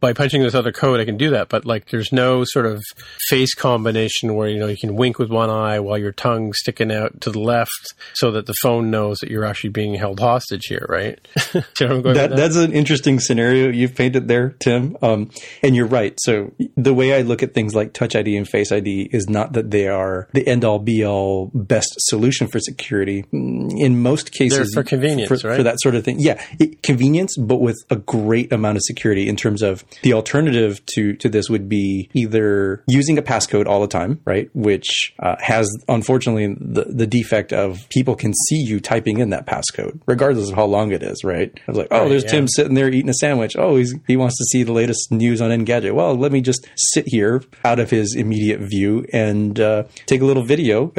by punching this other code, I can do that. But like, there's no sort of face combination where you know you can wink with one eye while your tongue's sticking out to the left, so that the phone knows that you're actually being held hostage here, right? Do you know I'm going That, that? that's an interesting scenario you've painted there, Tim. Um, and you're right. So the way I look at things like Touch ID and Face ID is not that they are the end all be all best solution for security. Mm, In most cases, They're for convenience, for, right? for that sort of thing. Yeah, it, convenience, but with a great amount of security. In terms of the alternative to to this would be either using a passcode all the time, right? Which uh, has unfortunately the the defect of people can see you typing in that passcode, regardless of how long it is, right? I was like, oh, Right, there's yeah. Tim sitting there eating a sandwich. Oh, he's, he wants to see the latest news on Engadget. Well, let me just sit here out of his immediate view and uh, take a little video,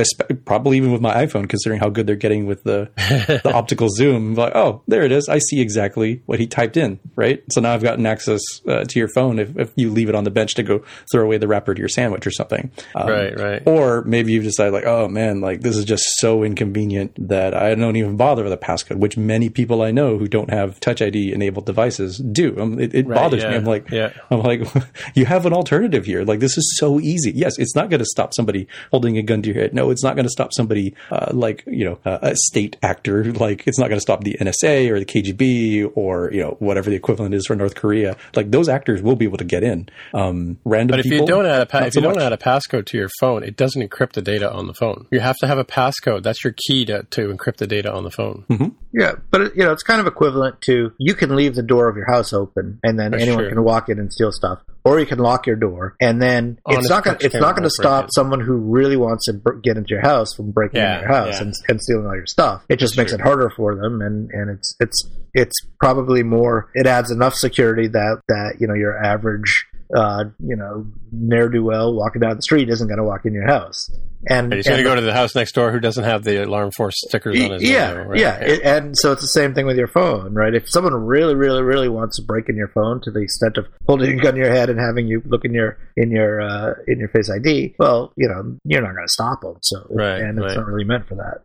probably even with my iPhone, considering how good they're getting with the, the optical zoom. Like, oh, there it is. I see exactly what he typed in, right? So now I've gotten access uh, to your phone if, if you leave it on the bench to go throw away the wrapper to your sandwich or something. Um, Right, right. Or maybe you decide like, oh man, like this is just so inconvenient that I don't even bother with a passcode, which many people I know who don't have Touch ID enabled devices do. Um, it it Right, bothers me. I'm like, yeah. I'm like, you have an alternative here. Like this is so easy. Yes, it's not going to stop somebody holding a gun to your head. No, it's not going to stop somebody uh, like you know uh, a state actor. Like it's not going to stop the NSA or the KGB or you know whatever the equivalent is for North Korea. Like those actors will be able to get in. Um, random But if people, you don't add a pa- if you so don't much. add a passcode to your phone, it doesn't encrypt the data on the phone. You have to have a passcode. That's your key to, to encrypt the data on the phone. Yeah, but you know, it's kind of equivalent to you can leave the door of your house open, and then That's anyone true. can walk in and steal stuff, or you can lock your door, and then Honest it's not going folks it's can't going to stop it. someone who really wants to br- get into your house from breaking Yeah, into your house yeah. and, and stealing all your stuff. It just makes true. it harder for them, and and it's it's it's probably more. It adds enough security that that you know your average. Uh, you know, ne'er do well walking down the street isn't going to walk in your house, and He's going to go to the house next door who doesn't have the alarm force stickers on his yeah, window. Right? yeah, It- and so it's the same thing with your phone, right? If someone really, really, really wants to break in your phone to the extent of holding a gun to your head and having you look in your in your uh, in your Face ID, well, you know, you're not going to stop them. So, Right, and it's right. not really meant for that.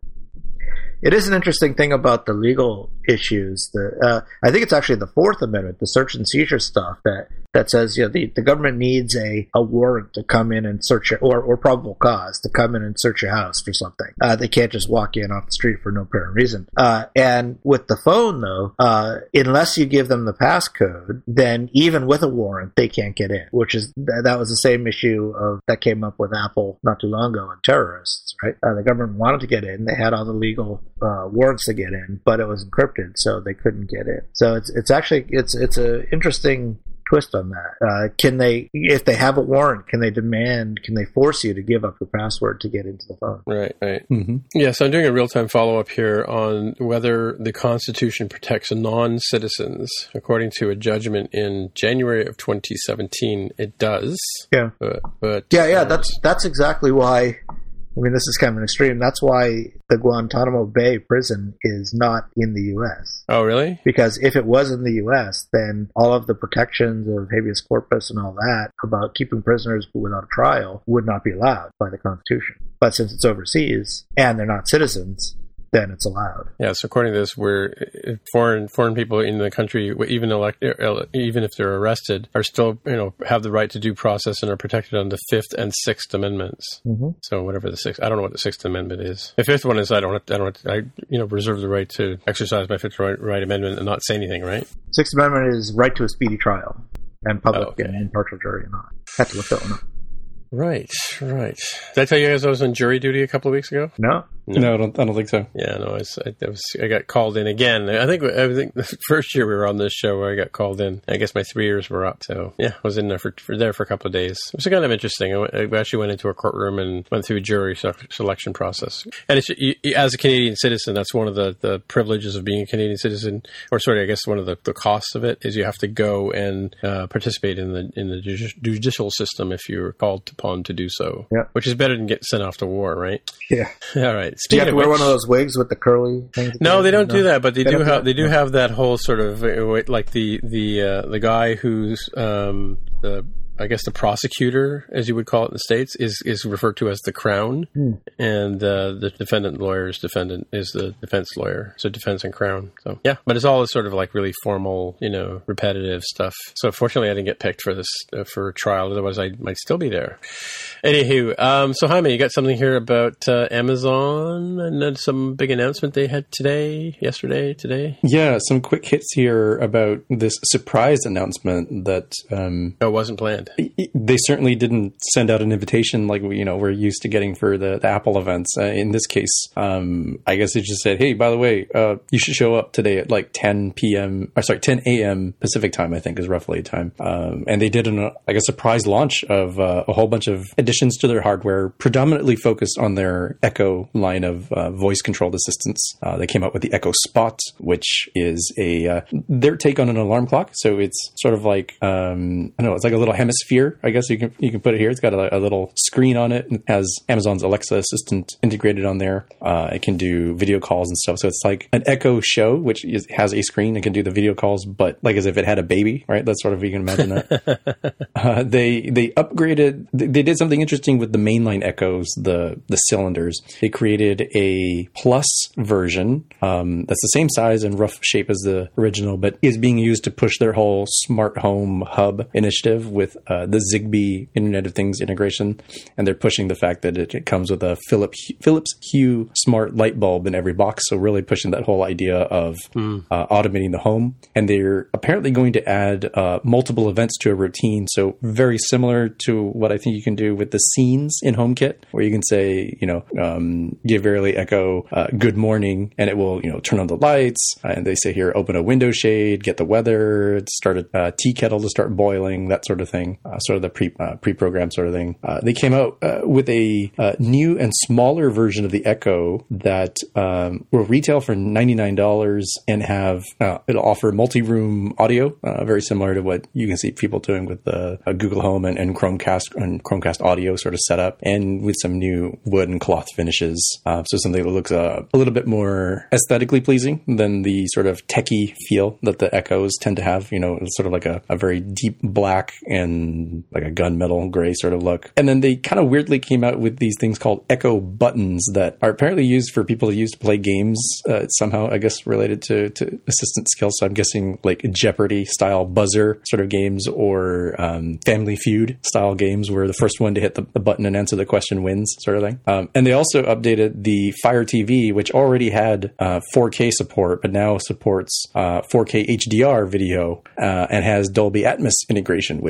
It is an interesting thing about the legal issues. The uh, I think it's actually the Fourth Amendment, the search and seizure stuff that that says you know the, the government needs a, a warrant to come in and search your, or or probable cause to come in and search your house for something. Uh, they can't just walk in off the street for no apparent reason. Uh, and with the phone though, uh, unless you give them the passcode, then even with a warrant they can't get in. Which is th- that was the same issue of that came up with Apple not too long ago and terrorists. Right, uh, the government wanted to get in. They had all the legal uh, warrants to get in, but it was encrypted, so they couldn't get in. So it's it's actually it's it's a interesting twist on that. Uh, can they, if they have a warrant, can they demand, can they force you to give up your password to get into the phone? Right, right. Mm-hmm. Yeah, so I'm doing a real time follow up here on whether the Constitution protects non citizens. According to a judgment in January of 2017, it does. Yeah. But, but Yeah, yeah, uh, that's that's exactly why. I mean, this is kind of an extreme. That's why the Guantanamo Bay prison is not in the U.S. Oh, really? Because if it was in the U.S., then all of the protections of habeas corpus and all that about keeping prisoners without a trial would not be allowed by the Constitution. But since it's overseas and they're not citizens, then it's allowed. Yeah, so according to this, we're uh, foreign foreign people in the country, even elect, even if they're arrested, are still you know have the right to due process and are protected under the Fifth and Sixth Amendments. Mm-hmm. So whatever the sixth, I don't know what the Sixth Amendment is. The fifth one is I don't, I don't, I you know reserve the right to exercise my Fifth right, right Amendment and not say anything, right? Sixth Amendment is right to a speedy trial and public Oh, okay. and impartial jury and all. Had to look that one up. Right, right. Did I tell you guys I was on jury duty a couple of weeks ago? No, No, I don't. I don't think so. Yeah, no, I, was, I, I was I got called in again. I think I think the first year we were on this show I got called in. I guess my three years were up. So yeah, I was in there for, for there for a couple of days. It was kind of interesting. I, went, I actually went into a courtroom and went through a jury selection process. And it's you, you- as a Canadian citizen, that's one of the, the privileges of being a Canadian citizen, or sorry, I guess one of the, the costs of it is you have to go and uh, participate in the in the judicial system if you're called upon to do so. Yeah. which is better than get sent off to war, right? yeah. All right. Do you have to wear which- one of those wigs with the curly things? no, they don't do that, but they, They do do have that? they do have that whole sort of uh, like the the uh, the guy who's um, the I guess the prosecutor, as you would call it in the states, is is referred to as the crown, Hmm. and uh, the defendant lawyer's defendant is the defense lawyer. So defense and crown. So yeah, but it's all sort of like really formal, you know, repetitive stuff. So fortunately, I didn't get picked for this uh, for trial. Otherwise, I might still be there. Anywho, um, so Jaime, you got something here about uh, Amazon and then some big announcement they had today, yesterday, today. Yeah, some quick hits here about this surprise announcement that um, Oh, wasn't planned. They certainly didn't send out an invitation like we, you know, we're used to getting for the, the Apple events. Uh, in this case, um, I guess it just said, "Hey, by the way, uh, you should show up today at like 10 p.m. or sorry, 10 a.m. Pacific time. I think is roughly time." Um, and they did an like a surprise launch of uh, a whole bunch of additions to their hardware, predominantly focused on their Echo line of uh, voice controlled assistants. Uh, they came out with the Echo Spot, which is a uh, their take on an alarm clock. So it's sort of like um, I don't know, it's like a little hemisphere. I guess you can you can put it here. It's got a, a little screen on it and has Amazon's Alexa assistant integrated on there. Uh, it can do video calls and stuff. So it's like an Echo Show, which is, has a screen and can do the video calls, but like as if it had a baby, right? That's sort of you can imagine that. uh, they they upgraded. They did something interesting with the mainline Echoes, the the cylinders. They created a plus version um, that's the same size and rough shape as the original, but is being used to push their whole smart home hub initiative with uh, the Zigbee Internet of Things integration, and they're pushing the fact that it, it comes with a Philips Philips Hue smart light bulb in every box. So really pushing that whole idea of mm. uh, automating the home, and they're apparently going to add uh, multiple events to a routine. So very similar to what I think you can do with the scenes in HomeKit, where you can say, you know, um, give Verily Echo uh, good morning, and it will, you know, turn on the lights, and they say here, open a window shade, get the weather, start a uh, tea kettle to start boiling, that sort of thing, uh, sort of the pre uh, pre-programmed sort of thing. Uh, they came out uh, with a new and smaller version of the Echo that um, will retail for ninety nine dollars and have it'll offer multi-room audio, very similar to what you can see people doing with the Google Home and, and, Chromecast and Chromecast audio sort of setup, and with some new wood and cloth finishes. so something that looks a little bit more aesthetically pleasing than the sort of techie feel that the Echoes tend to have. You know, it's sort of like a, a very deep black and like a gunmetal gray sort of look. And then they kind of weirdly came out with these things called Echo buttons that are apparently used for people to use to play games. Uh, somehow, I guess, related to, to assistant skills. So I'm guessing like Jeopardy style buzzer sort of games or um, Family Feud style games where the first one to hit the, the, button and answer the question wins, sort of thing. Um, and they also updated the Fire TV, which already had uh, 4K support, but now supports uh, 4K HDR video uh, and has Dolby Atmos integration,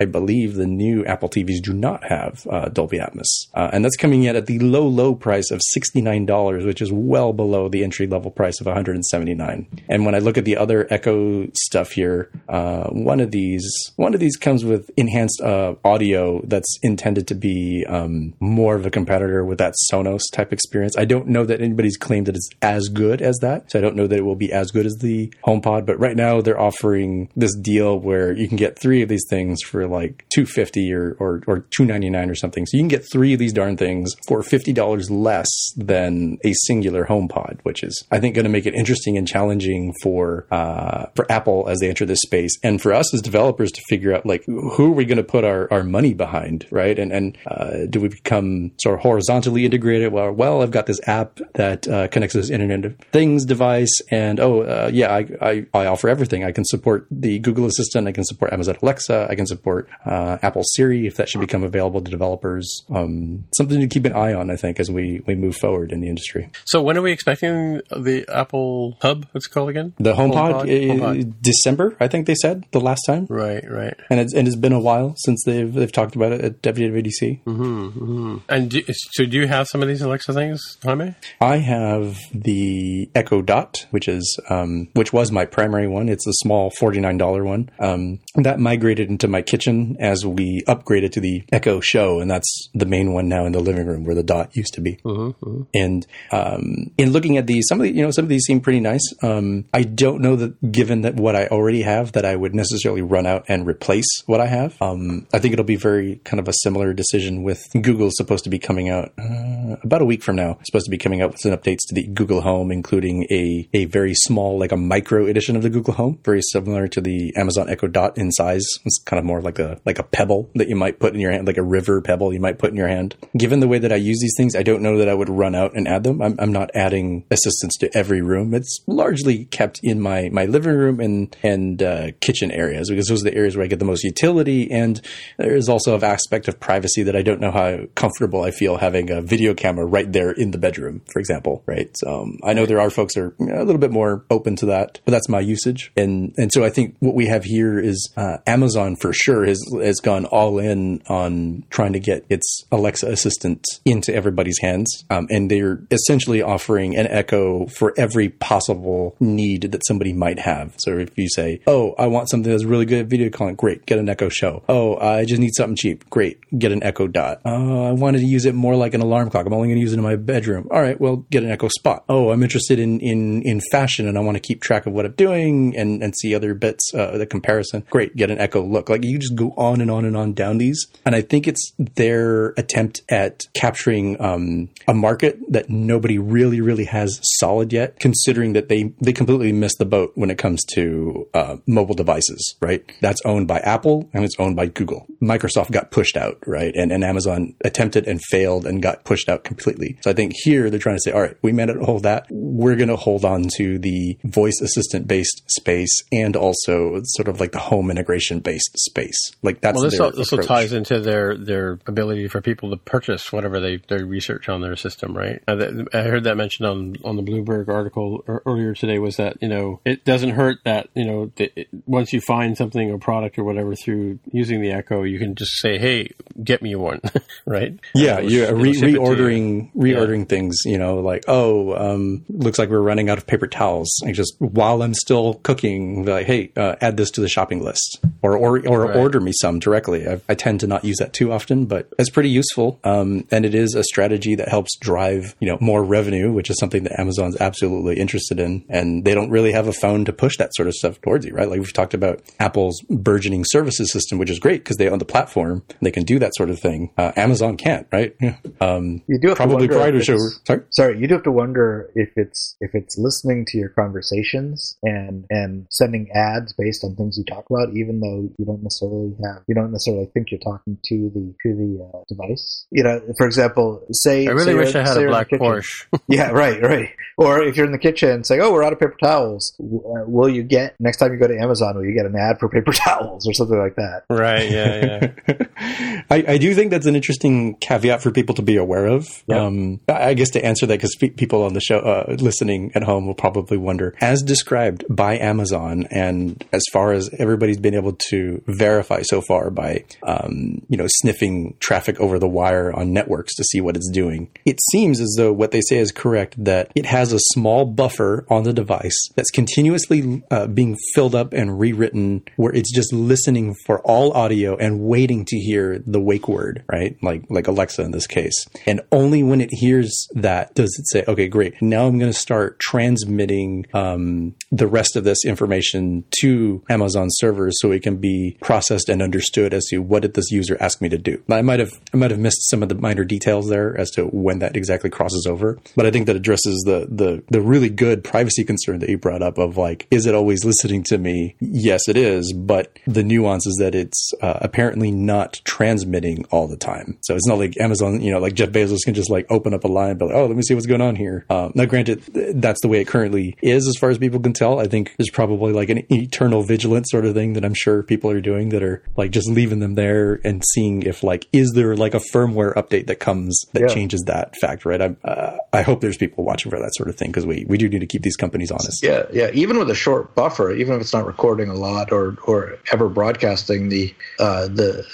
I believe the new Apple TVs do not have uh, Dolby Atmos. Uh, and that's coming in at the low, low price of $69, which is well below the entry level price of $179. And when I look at the other Echo stuff here, uh, one of these one of these comes with enhanced uh, audio that's intended to be um, more of a competitor with that Sonos type experience. I don't know that anybody's claimed that it's as good as that, so I don't know that it will be as good as the HomePod. But right now they're offering this deal where you can get three of these things for like two fifty or or, or two ninety nine or something. So you can get three of these darn things for fifty dollars less than a singular HomePod, which is I think going to make it interesting and challenging for uh, for Apple as they enter this space, and for us as developers to figure out like who are we going to put our, our money behind, right? And and uh, do we become sort of horizontally integrated? Well, well, I've got this app that uh, connects to this Internet of Things device, and oh uh, yeah, I, I, I offer everything. I can support the Google Assistant, I can support Amazon Alexa, I can support uh, Apple Siri if that should become available to developers. Um, something to keep an eye on, I think, as we we move forward in the industry. So when are we expecting the Apple Hub? What's it called again? The HomePod, HomePod? HomePod. December, I think they said the last time. Right, right. And it's, and it's been a while since they've they've talked about it at WWDC. Mm-hmm, mm-hmm. And do, so, do you have some of these Alexa things, Jaime? I have the Echo Dot, which is um, which was my primary one. It's a small forty nine dollar one. Um, that migrated into my kitchen as we upgraded to the Echo Show, and that's the main one now in the living room where the Dot used to be. Mm-hmm. And um, in looking at these, some of the, you know some of these seem pretty nice. Um, I don't know that given that what I already have, that I would necessarily run out and replace what I have. Um, I think it'll be very kind of a similar decision with Google supposed to be coming out uh, about a week from now. It's supposed to be coming out with some updates to the Google Home, including a a very small, like a micro edition of the Google Home, very similar to the Amazon Echo Dot in size. It's kind of more like a like a pebble that you might put in your hand, like a river pebble you might put in your hand. Given the way that I use these things, I don't know that I would run out and add them. I'm, I'm not adding assistants to every room. It's largely kept in my my living room and and uh, kitchen areas because those are the areas where I get the most utility, and there is also an aspect of privacy that I don't know how comfortable I feel having a video camera right there in the bedroom, for example. Right? So, um, I know there are folks are a little bit more open to that, but that's my usage, and and so I think what we have here is uh, Amazon for sure has has gone all in on trying to get its Alexa assistant into everybody's hands, um, and they're essentially offering an Echo for every possible need that somebody might have. So if you say, "Oh, I want something that's really good at video calling," great, get an Echo Show. Oh, I just need something cheap, great, get an Echo Dot. Oh, I wanted to use it more like an alarm clock. I'm only going to use it in my bedroom. All right, well, get an Echo Spot. Oh, I'm interested in in in fashion and I want to keep track of what I'm doing and and see other bits, uh, the comparison. Great, get an Echo Look. Like you just go on and on and on down these, and I think it's their attempt at capturing um, a market that nobody really really has solid yet. Considering that they they completely missed the boat when it comes to uh, mobile devices, right? That's owned by Apple and it's owned by Google. Microsoft got pushed out, right? And and Amazon attempted and failed and got pushed out completely. So I think here they're trying to say, all right, we managed to hold that. We're going to hold on to the voice assistant based space and also sort of like the home integration based space. Like that's well, this, their all, this all ties into their their ability for people to purchase whatever they they research on their system, right? That- I heard that mentioned on on the Bloomberg article earlier today. Was that you know it doesn't hurt that you know it, once you find something or product or whatever through using the Echo, you can just say, "Hey, get me one," right? Yeah, yeah, re- ship it to you. reordering, reordering things. You know, like oh, um, looks like we're running out of paper towels. I just while I'm still cooking, like, hey, uh, add this to the shopping list, or or, or Right. order me some directly. I, I tend to not use that too often, but it's pretty useful. Um, and it is a strategy that helps drive you know more revenue, which is something that Amazon's absolutely interested in. And they don't really have a phone to push that sort of stuff towards you, right? Like we've talked about Apple's burgeoning services system, which is great because they own the platform, they can do that sort of thing. Uh, Amazon can't, right? Um, You do have to probably wonder if show. it's- Sorry. Sorry, you do have to wonder if it's if it's listening to your conversations and and sending ads based on things you talk about, even though you don't necessarily have you don't necessarily think you're talking to the to the uh, device. You know, for example, say I really say wish I had a you're black. Porsche. Yeah, right, right. Or if you're in the kitchen say, "Oh, we're out of paper towels," uh, will you get next time you go to Amazon? Will you get an ad for paper towels or something like that? right? Yeah, yeah. I, I do think that's an interesting caveat for people to be aware of. Yeah. Um, I I guess to answer that, because people on the show uh, listening at home will probably wonder, as described by Amazon, and as far as everybody's been able to verify so far by, um, you know, sniffing traffic over the wire on networks to see what it's doing, it seems as though what they say is correct. That it has a small buffer on the device that's continuously uh, being filled up and rewritten, where it's just listening for all audio and waiting to hear the wake word, right? Like like Alexa in this case. And only when it hears that does it say, okay, great. Now I'm going to start transmitting um, the rest of this information to Amazon servers so it can be processed and understood as to what did this user ask me to do. I might have I might have missed some of the minor details there as to when that exactly crosses over, but I think that addresses the the the really good privacy concern that you brought up of like, is it always listening to me? Yes, it is, but the nuance is that it's uh, apparently not transmitting all the time. So it's not like Amazon, you know, like Jeff Bezos can just like open up a line and be like, oh, let me see what's going on here. Um, now, granted, that's the way it currently is as far as people can tell. I think there's probably like an eternal vigilance sort of thing that I'm sure people are doing that are like just leaving them there and seeing if like, is there like a firmware update that comes that Yeah. changes that fact, right? I'm, uh, I hope there's people watching for that sort of thing because we, we do need to keep these companies honest. Yeah, yeah. Even with a short buffer, even if it's not recording a lot or or ever broadcasting the uh, the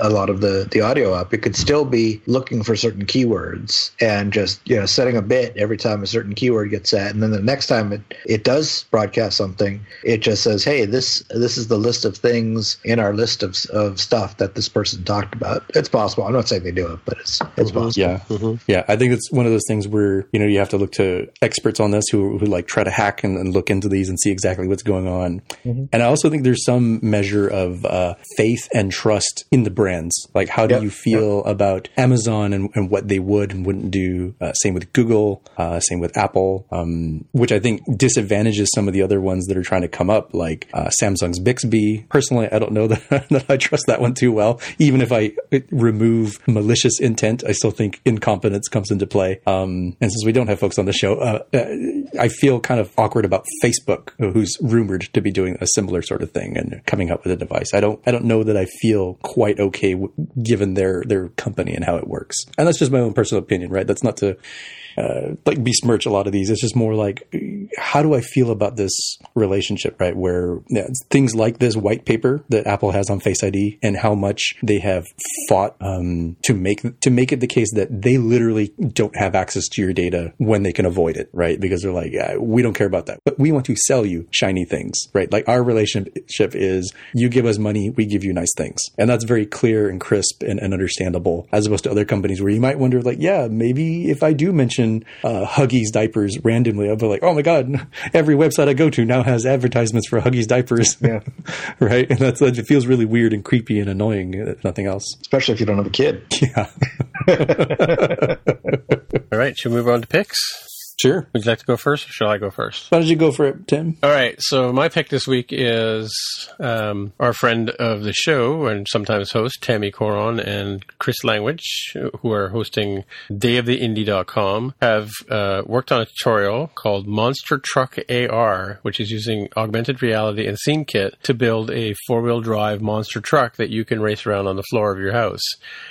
uh, a lot of the the audio up, it could still be looking for certain keywords and just you know setting a bit every time a certain keyword gets set, and then the next time it it does broadcast something, it just says, hey, this this is the list of things in our list of of stuff that this person talked about. It's possible. I'm not saying they do it, but it's it's possible. Yeah, yeah. I think it's one of those things where you know you have to look to experts on this who who like try to hack and, and look into these and see exactly what's going on. And I also think there's some measure of uh, faith and trust in the brands. Like, how do Yep, you feel about Amazon and, and what they would and wouldn't do? Uh, same with Google. Uh, same with Apple. Um, which I think disadvantages some of the other ones that are trying to come up, like uh, Samsung's Bixby. Personally, I don't know that, that I trust that one too well. Even if I remove malicious intent, I still think incompetence comes into play. Um, and since we don't have folks on the show, uh, uh, I feel kind of awkward about Facebook, who's rumored to be doing a similar sort of thing and coming up with a device. I don't, I don't know that I feel quite okay w- given their their company and how it works. And that's just my own personal opinion, right? That's not to uh, like besmirch a lot of these. It's just more like how do I feel about this relationship, right? Where yeah, things like this white paper that Apple has on Face ID and how much they have fought um, to make to make it the case that they literally don't have access to your data when they can avoid it, right? Because they're like, yeah, we don't care about that, but we want to sell you shiny things, right? Like our relationship is you give us money, we give you nice things, and that's very clear and crisp and, and understandable, as opposed to other companies where you might wonder, like, yeah, maybe if I do mention uh, Huggies diapers randomly, I'll be like, oh my god, every website I go to now has advertisements for Huggies diapers, Yeah. right? And that's it feels really weird and creepy and annoying, if nothing else. especially if you don't have a kid. Yeah, All right, should we move on to picks? Sure. Would you like to go first, or shall I go first? Why don't you go for it, Tim? All right, so my pick this week is um, our friend of the show and sometimes host Tammy Coron and Chris Language, who are hosting dayoftheindie.com, have uh, worked on a tutorial called Monster Truck AR, which is using augmented reality and Scene Kit to build a four-wheel drive monster truck that you can race around on the floor of your house.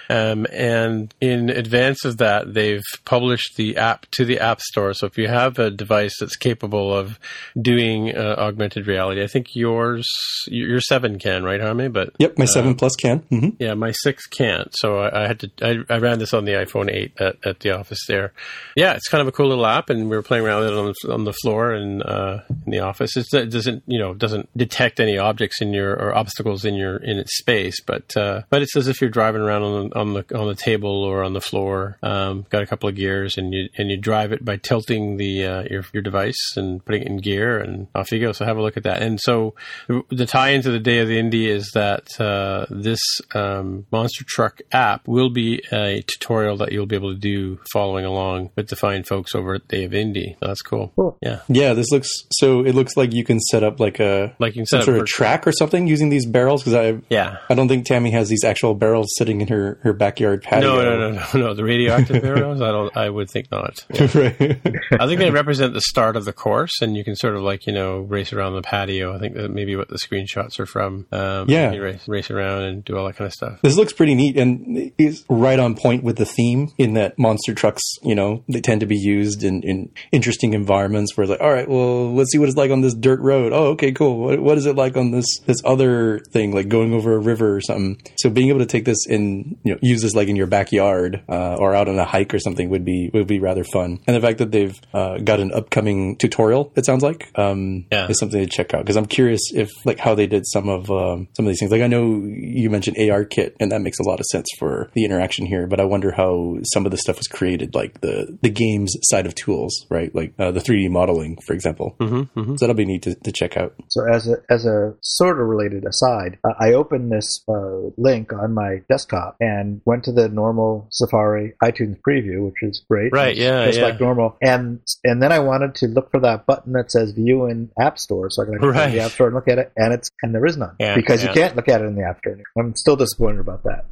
Um, and in advance of that, they've published the app to the App Store. So if you have a device that's capable of doing uh, augmented reality, I think yours, your seven can, right, Jaime? But Yep, my seven plus can. hmm yeah, my six can't. So I, I had to. I, I ran this on the iPhone eight at, at the office there. Yeah, it's kind of a cool little app, and we were playing around with it on the, on the floor and uh, in the office. It's, it doesn't you know doesn't detect any objects in your or obstacles in your in its space, but uh, but it's as if you're driving around on the on the on the table or on the floor. Um, got a couple of gears, and you and you drive it by tilting the uh, your your device and putting it in gear, and off you go. So have a look at that. And so the, the tie into the day of the indie is that uh, this um, monster truck app will be a tutorial that you'll be able to do following along with the fine folks over at Day of Indie. So that's cool. Cool. Yeah, Yeah, this looks so. It looks like you can set up like a like you can some set up sort of track or something using these barrels because I Yeah. I don't think Tammy has these actual barrels sitting in her, her backyard patio. No, no, no, no, no. The radioactive barrels. I don't. I would think not. right. I think they represent the start of the course, and you can sort of like you know race around the patio. I think that maybe what the screenshots are from. Um, Yeah. you race, race around and do all that kind of stuff. This looks pretty neat and is right on point with the theme in that monster trucks, you know, they tend to be used in, in interesting environments where it's like, all right, well, let's see what it's like on this dirt road. Oh, okay, cool. What, what is it like on this, this other thing, like going over a river or something? So being able to take this and, you know, use this like in your backyard, uh, or out on a hike or something would be, would be rather fun. And the fact that they've, uh, got an upcoming tutorial, it sounds like, um, Yeah. is something to check out. Cause I'm curious if like how they did some of, um, some of these things. Like I know you mentioned AR kit and that makes a lot of sense for the interaction here, but I wonder how some of the stuff was created, like the, the game's side of tools, right? Like, uh, the 3D modeling, for example. Mm-hmm, mm-hmm. So that'll be neat to, to check out. So as a as a sort of related aside, uh, I opened this uh, link on my desktop and went to the normal Safari iTunes preview, which is great. Right, It's yeah, just yeah. like normal. And and then I wanted to look for that button that says View in App Store, so I can go to the App Store and look at it, and it's and there is none Yeah, because yeah. you can't look at it in the App Store. I'm still disappointed about that.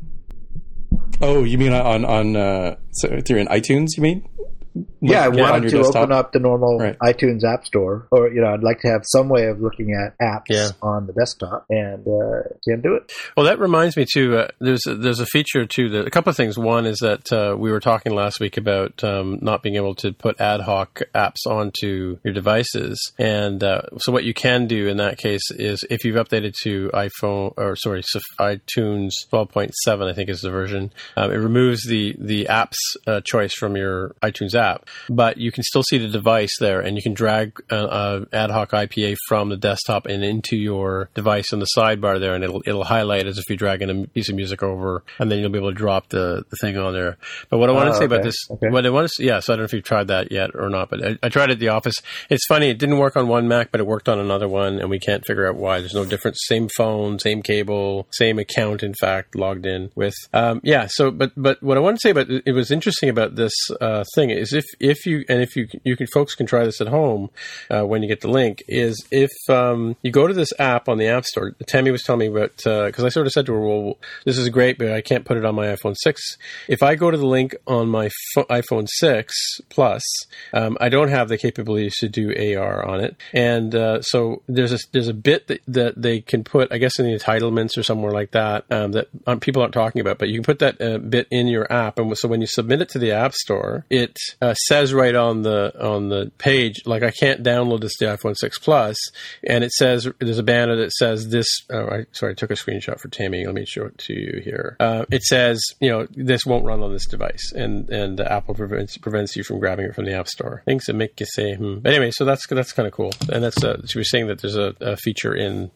Oh, you mean on, on, uh, so through in iTunes, you mean? Yeah, I wanted to desktop? open up the normal Right. iTunes App Store, or you know, I'd like to have some way of looking at apps Yeah. on the desktop, and uh, can't do it. Well, that reminds me too. Uh, there's a, there's a feature too. That, a couple of things. One is that uh, we were talking last week about um, not being able to put ad hoc apps onto your devices, and uh, so what you can do in that case is if you've updated to iPhone or sorry iTunes 12.7, I think is the version. Um, it removes the the apps uh, choice from your iTunes app, but you can still see the device there, and you can drag uh, uh, ad hoc IPA from the desktop and into your device in the sidebar there, and it'll it'll highlight as if you're dragging a piece of music over, and then you'll be able to drop the, the thing on there. But what I want to Oh, say about this, okay. what I want to, yeah, so I don't know if you've tried that yet or not, but I, I tried it at the office. It's funny, it didn't work on one Mac, but it worked on another one, and we can't figure out why. There's no difference. Same phone, same cable, same account. In fact, logged in with, um, yeah. So, but but what I want to say about it was interesting about this uh, thing is if if you and if you you can folks can try this at home uh, when you get the link is if um, you go to this app on the App Store. Tammy was telling me about because I sort of said to her, "Well, this is great, but I can't put it on my iPhone six. If I go to the link on my pho- iPhone six Plus, um, I don't have the capabilities to do AR on it, and uh, so there's a there's a bit that, that they can put, I guess, in the entitlements or somewhere like that um, that people aren't talking about, but you can put that uh, bit in your app, and so when you submit it to the App Store, it uh, says right on the on the page, like I can't download this to iPhone 6 Plus, and it says there's a banner that says this. Oh, I, sorry, I took a screenshot for Tammy. Let me show it to you here. Uh, it says, you know, this won't run on this device, and and Apple prevents prevents you from grabbing it from the App Store. Things that make you say, hmm. But anyway, so that's that's kind of cool, and that's uh, she was saying that there's a, a feature in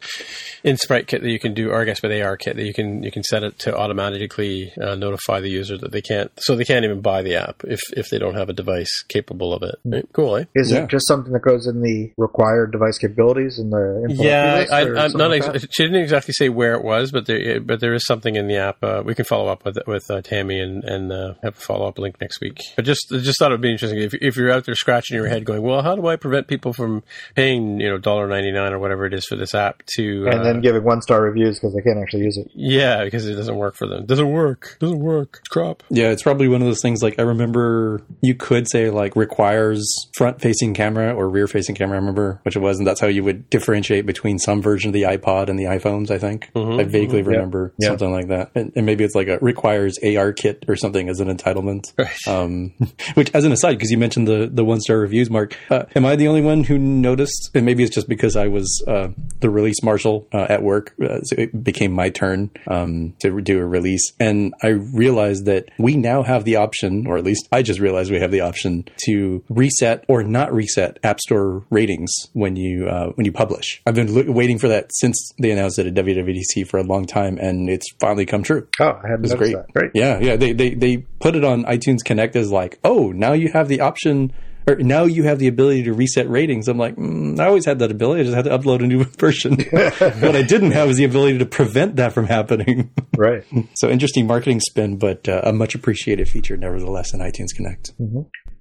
in Sprite Kit that you can do, or I guess with ARKit that you can you can set it to automatically uh, notify the user that they can't, so they can't even buy the app if if they don't have a device capable of it. Right? Cool, eh? Is Yeah. it just something that goes in the required device capabilities in the Yeah, I, I, I'm not. like Ex- she didn't exactly say where it was, but there, but there is something in the app. Uh, we can follow up with with uh, Tammy and and uh, have a follow up link next week. But just just thought it'd be interesting if if you're out there scratching your head, going, well, how do I prevent people from paying you know dollar ninety nine or whatever it is for this app to and uh, then giving one star reviews because they can't actually use it. yeah, because it doesn't work for them. Doesn't work. Doesn't work. It's crap. Yeah, it's probably one of those things. Like I remember, you could say like requires front-facing camera or rear-facing camera. I remember which it was, and that's how you would differentiate between some version of the iPod and the iPhones. I think I vaguely remember Yeah. something like that, and, and maybe it's like a requires AR kit or something as an entitlement. Right. Um, which, as an aside, because you mentioned the the one-star reviews, Mark, uh, am I the only one who noticed? And maybe it's just because I was uh, the release marshal uh, at work. Uh, so it became my turn um, to do a release, and I realized that we now have the option, or at least I just realized we have the option to reset or not reset App Store ratings when you uh, when you publish. I've been lo- waiting for that since they announced it at WWDC for a long time, and it's finally come true. Oh, I It's noticed great. that. Great. Yeah, yeah. They, they they put it on iTunes Connect as like, oh, now you have the option, or now you have the ability to reset ratings. I'm like, mm, I always had that ability. I just had to upload a new version. what I didn't have is the ability to prevent that from happening. Right. so interesting marketing spin, but uh, a much appreciated feature nevertheless in iTunes Connect.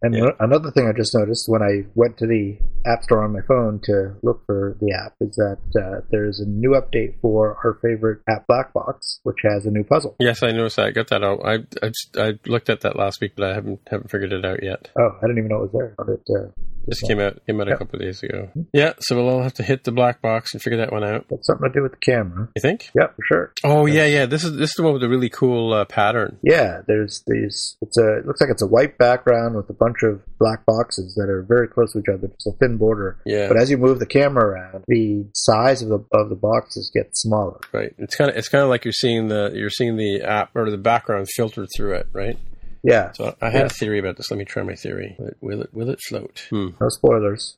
And Yeah. another thing I just noticed when I went to the App Store on my phone to look for the app is that uh, there's a new update for our favorite app Blackbox, which has a new puzzle. Yes, I noticed that. I got that out. I I, just, I looked at that last week, but I haven't haven't figured it out yet. Oh, I didn't even know it was there. It, uh, This came out came out a Yeah. couple of days ago. Yeah, so we'll all have to hit the black box and figure that one out. got something to do with the camera. You think? Yeah, for sure. Oh yeah, yeah. This is this is the one with the really cool uh, pattern. Yeah, there's these. It's a. It looks like it's a white background with a bunch of black boxes that are very close to each other. Just a thin border. Yeah, But as you move the camera around, the size of the of the boxes gets smaller. right. It's kind of it's kind of like you're seeing the you're seeing the app or the background filtered through it, right? Yeah. So I had Yeah. a theory about this. Let me try my theory. Will it will it, will it float? Hmm. No spoilers.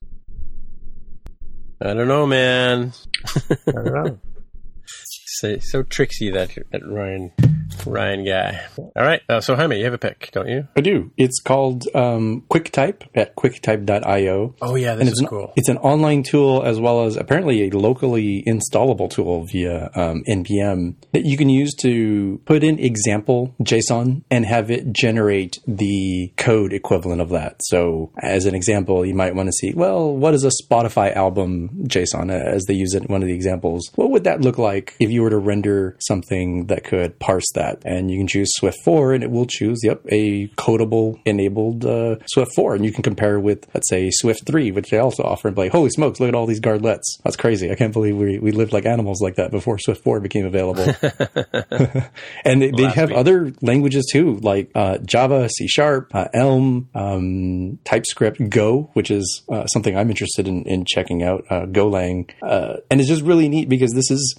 I don't know, man. I don't know. So, so tricksy that that Ryan Ryan guy. All right. Uh, so Jaime, you have a pick, don't you? I do. It's called um, QuickType at QuickType.io. Oh yeah, this and it's is an, cool. It's an online tool as well as apparently a locally installable tool via um, npm that you can use to put in example JSON and have it generate the code equivalent of that. So, as an example, you might want to see, well, what is a Spotify album JSON as they use it in one of the examples? What would that look like if you were to render something that could parse that? And you can choose Swift 4 and it will choose, yep, a codable enabled uh, Swift 4. And you can compare with, let's say, Swift 3, which they also offer and be like, holy smokes, look at all these guard lets. That's crazy. I can't believe we, we lived like animals like that before Swift 4 became available. and they, they have other languages too, like uh, Java, C Sharp, uh, Elm, um, TypeScript, Go, which is uh, something I'm interested in, in checking out, uh, Golang. Uh, and it's just really neat because this is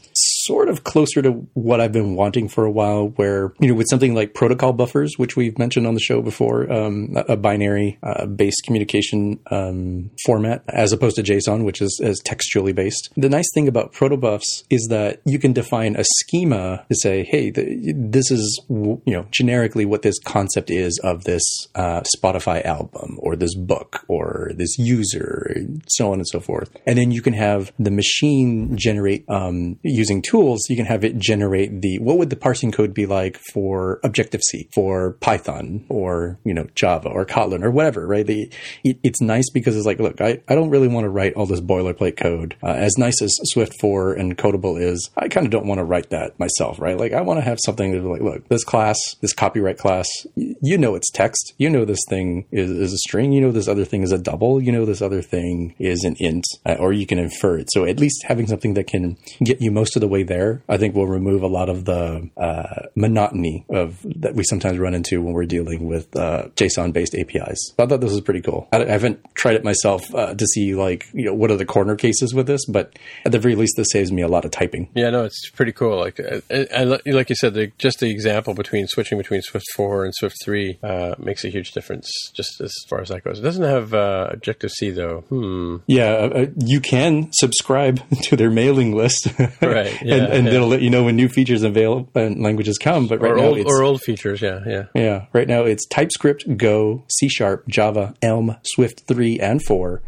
sort of closer to what I've been wanting for a while, where, you know, with something like protocol buffers, which we've mentioned on the show before, um, a binary uh, based communication um, format, as opposed to JSON, which is, is textually based. The nice thing about protobufs is that you can define a schema to say, hey, the, this is, you know, generically what this concept is of this uh, Spotify album or this book or this user, so on and so forth. And then you can have the machine generate, um, using tools, you can have it generate the, what would the parsing code be like for Objective C, for Python or, you know, Java or Kotlin or whatever, right? The, it, it's nice because it's like, look, I, I don't really want to write all this boilerplate code. Uh, as nice as Swift 4 and Codable is, I kind of don't want to write that myself, right? Like, I want to have something that's like, look, this class, this copyright class, you know it's text. You know this thing is, is a string. You know this other thing is a double. You know this other thing is an int, uh, or you can infer it. So at least having something that can get you most of the way there, I think will remove a lot of the uh, monotony of that we sometimes run into when we're dealing with uh, JSON-based APIs. I thought this was pretty cool. I, I haven't tried it myself uh, to see like you know what are the corner cases with this, but at the very least, this saves me a lot of typing. Yeah, no, it's pretty cool. Like, I, I, like you said, the, just the example between switching between Swift four and Swift three uh, makes a huge difference, just as far as that goes. It doesn't have uh, Objective C though. Hmm. Yeah, uh, you can subscribe to their mailing list, right? Yeah, and, and yeah. they'll let you know when new features avail and languages come. But right or now, old, or old features. Yeah, yeah. yeah, right now it's TypeScript, Go, C Sharp, Java, Elm, Swift three and four.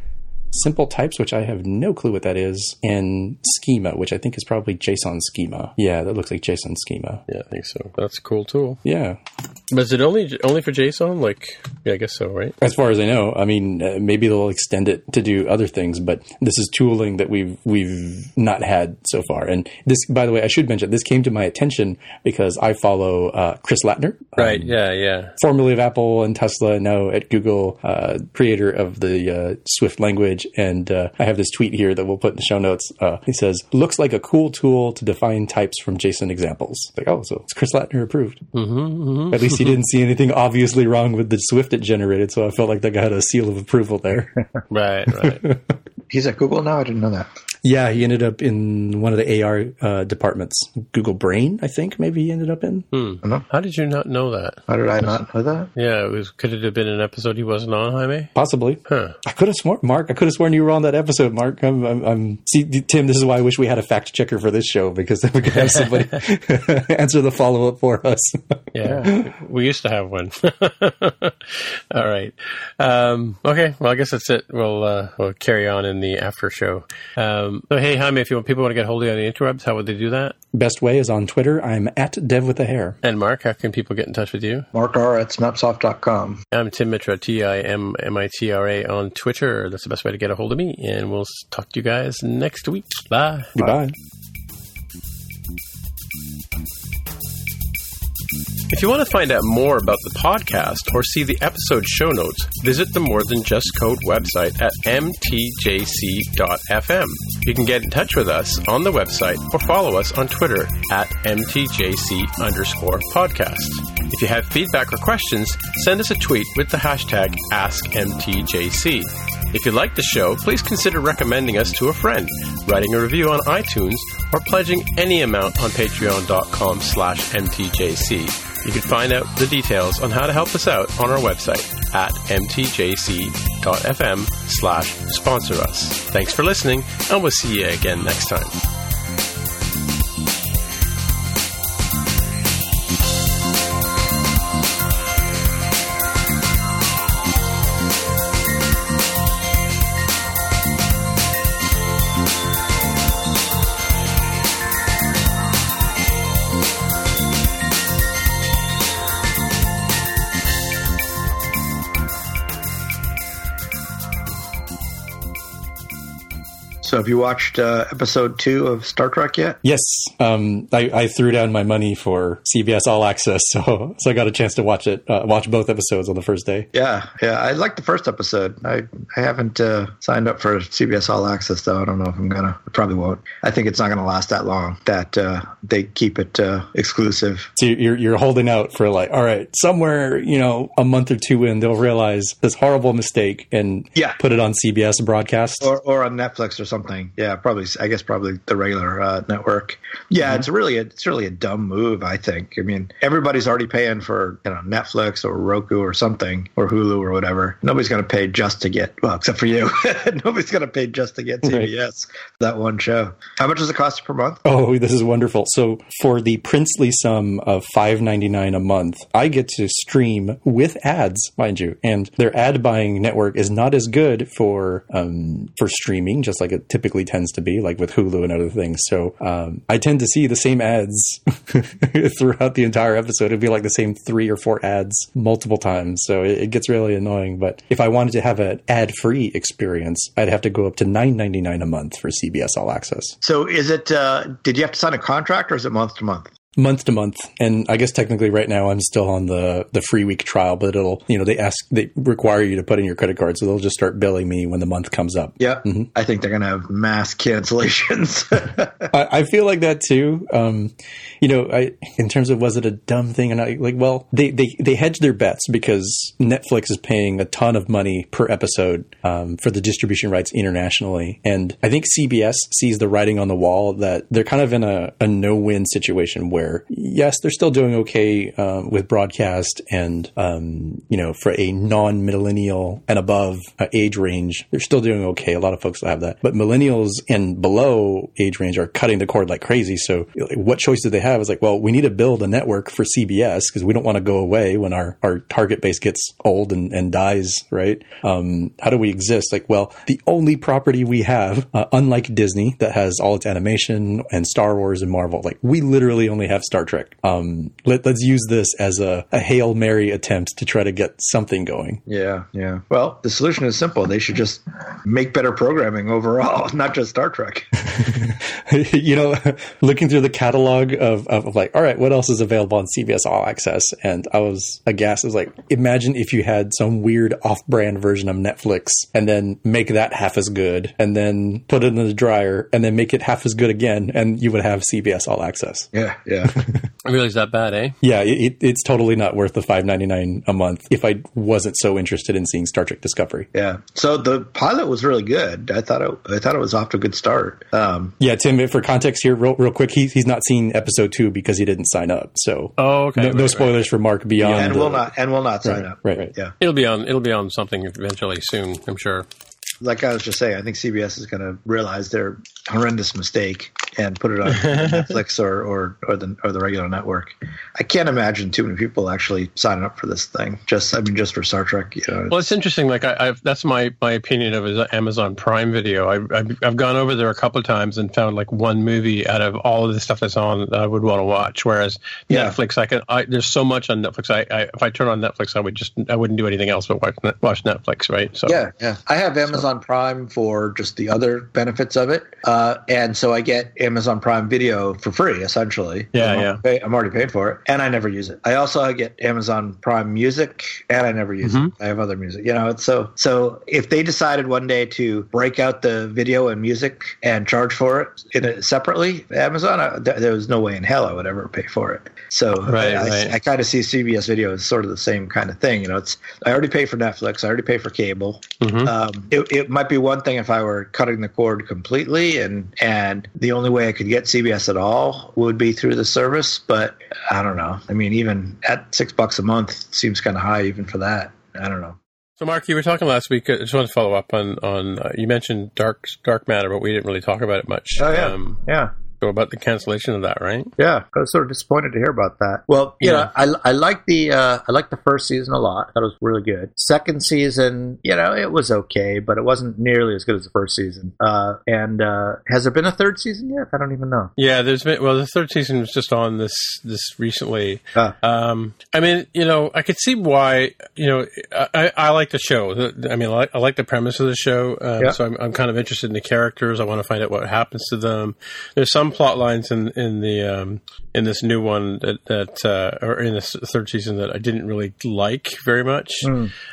Simple types, which I have no clue what that is, and schema, which I think is probably JSON schema. Yeah, that looks like JSON schema. Yeah, I think so. That's a cool tool. Yeah, But is it only only for JSON? Like, yeah, I guess so, right? as far as I know, I mean, uh, maybe they'll extend it to do other things, but this is tooling that we've we've not had so far. And this, by the way, I should mention this came to my attention because I follow uh, Chris Lattner, Right. um, yeah. Yeah. formerly of Apple and Tesla, now at Google, uh, creator of the uh, Swift language. And uh, I have this tweet here that we'll put in the show notes. Uh, he says, "Looks like a cool tool to define types from JSON examples." Like, oh, so it's Chris Lattner approved. Mm-hmm, At least he didn't see anything obviously wrong with the Swift it generated, so I felt like that got a seal of approval there. Right. Right. He's at Google now. I didn't know that. Yeah, he ended up in one of the AR uh, departments, Google Brain, I think. Maybe he ended up in. How did you not know that? How did I not know that? Yeah, it was. Could it have been an episode he wasn't on, Jaime? Possibly. Huh. I could have sworn, Mark. I could have sworn you were on that episode, Mark. I'm, I'm, I'm, see, Tim. This is why I wish we had a fact checker for this show because then we could have somebody answer the follow up for us. Yeah, we used to have one. All right. Um, okay. Well, I guess that's it. We'll uh, we'll carry on in the after show. Um, Um, so, hey, Jaime, if you want people want to get hold of you on the interwebs, how would they do that? Best way is on Twitter. I'm at Dev with a hair. And Mark, how can people get in touch with you? Mark R at snapsoft.com. I'm Tim Mitra, T I M M I T R A on Twitter. That's the best way to get a hold of me. And we'll talk to you guys next week. Bye. Goodbye. If you want to find out more about the podcast or see the episode show notes, visit the More Than Just Code website at mtjc.fm. You can get in touch with us on the website or follow us on Twitter at mtjc underscore podcast. If you have feedback or questions, send us a tweet with the hashtag AskMTJC. If you like the show, please consider recommending us to a friend, writing a review on iTunes, or pledging any amount on patreon.com slash mtjc. You can find out the details on how to help us out on our website at mtjc.fm slash sponsor us. Thanks for listening, and we'll see you again next time. So have you watched uh, episode two of Star Trek yet? Yes, um, I, I threw down my money for CBS All Access, so so I got a chance to watch it, uh, watch both episodes on the first day. Yeah, yeah. I liked the first episode. I I haven't uh, signed up for CBS All Access though. I don't know if I'm gonna. I probably won't. I think it's not gonna last that long. That uh, they keep it uh, exclusive. So you're you're holding out for like, all right, somewhere you know a month or two in, they'll realize this horrible mistake and Yeah. put it on CBS broadcast. Or, or on Netflix or something. Yeah, probably. I guess probably the regular uh, network. Yeah, it's really a, it's really a dumb move. I think. I mean, everybody's already paying for you know Netflix or Roku or something or Hulu or whatever. Nobody's going to pay just to get well, except for you. Nobody's going to pay just to get Right. CBS for that one show. How much does it cost per month? Oh, this is wonderful. So for the princely sum of five ninety nine a month, I get to stream with ads, mind you. And their ad buying network is not as good for um, for streaming, just like it typically tends to be, like with Hulu and other things. So um, I tend to see the same ads throughout the entire episode. It'd be like the same three or four ads multiple times. So it, it gets really annoying. But if I wanted to have an ad free experience, I'd have to go up to nine ninety nine a month for CBS All Access. So is it? Uh, did you have to sign a contract or is it month to month? Month to month, and I guess technically right now I'm still on the the free week trial, but it'll you know they ask they require you to put in your credit card, so they'll just start billing me when the month comes up. Yeah, I think they're going to have mass cancellations. I, I feel like that too. Um, you know, I in terms of was it a dumb thing and I like well they they they hedge their bets because Netflix is paying a ton of money per episode um, for the distribution rights internationally, and I think CBS sees the writing on the wall that they're kind of in a, a no win situation where yes they're still doing okay um, with broadcast and um, you know for a non millennial and above uh, age range they're still doing okay. A lot of folks have that, but millennials and below age range are cutting the cord like crazy. So what choice do they have? It's like well we need to build a network for CBS because we don't want to go away when our our target base gets old and, and dies, right? Um, how do we exist? Like, well, the only property we have, uh, unlike Disney that has all its animation and Star Wars and Marvel, like we literally only have Star Trek. Um, let, us use this as a, a hail mary attempt to try to get something going. yeah, yeah. Well, the solution is simple. They should just make better programming overall, not just Star Trek. you know, looking through the catalog of, of, of like, all right, what else is available on CBS All Access? And I was aghast. I was like, imagine if you had some weird off-brand version of Netflix and then make that half as good and then put it in the dryer and then make it half as good again and you would have CBS All Access. Yeah, yeah. Really, is that bad, eh? Yeah, it, it's totally not worth the five ninety nine a month if I wasn't so interested in seeing Star Trek Discovery. Yeah. So the pilot was really good. I thought it. I thought it was off to a good start. Um, Yeah, Tim. For context here, real, real quick, he, he's not seen episode two because he didn't sign up. So, Oh, okay. no, right, no right. spoilers for Mark beyond. and the- will not. And will not sign Right, up. right, right. Yeah. It'll be on. It'll be on something eventually soon. I'm sure. Like I was just saying, I think CBS is going to realize their horrendous mistake and put it on Netflix or, or or the or the regular network. I can't imagine too many people actually signing up for this thing. Just I mean, just for Star Trek. You know, Well, it's interesting. Like I, I've, that's my my opinion of Amazon Prime Video. I, I've I've gone over there a couple of times and found like one movie out of all of the stuff that's on that I would want to watch. Whereas Yeah. Netflix, I can. I, there's so much on Netflix. I, I if I turn on Netflix, I would just I wouldn't do anything else but watch watch Netflix. Right. So Yeah, yeah. I have Amazon Prime for just the other benefits of it, uh, and so I get Amazon Prime Video for free, essentially. Yeah, I'm yeah. already pay- I'm already paid for it, and I never use it. I also get Amazon Prime Music, and I never use it. I have other music. You know, it's so so. If they decided one day to break out the video and music and charge for it in it separately, Amazon, I, th- there was no way in hell I would ever pay for it. So Right, I, right. I kind of see CBS Video as sort of the same kind of thing. You know, it's I already pay for Netflix, I already pay for cable. Mhm. Um, it, it might be one thing if I were cutting the cord completely, and and the only way I could get CBS at all would be through the service. But I don't know. I mean, even at six bucks a month seems kind of high, even for that. I don't know. So, Mark, you were talking last week. I just want to follow up on on uh, you mentioned dark dark matter, but we didn't really talk about it much. Oh Um, yeah. So about the cancellation of that, right? Yeah, I was sort of disappointed to hear about that. Well, you Yeah. know, I I like the uh, I like the first season a lot. That was really good. Second season, you know, it was okay, but it wasn't nearly as good as the first season. Uh, and uh, has there been a third season yet? I don't even know. Yeah, there's been well, the third season was just on this this recently. Ah. Um, I mean, you know, I could see why. You know, I, I- I like the show. I mean, I like, I like the premise of the show. Um, Yeah. So I'm, I'm kind of interested in the characters. I want to find out what happens to them. There's some plot lines in in the um, in this new one that that uh, or in this third season that I didn't really like very much.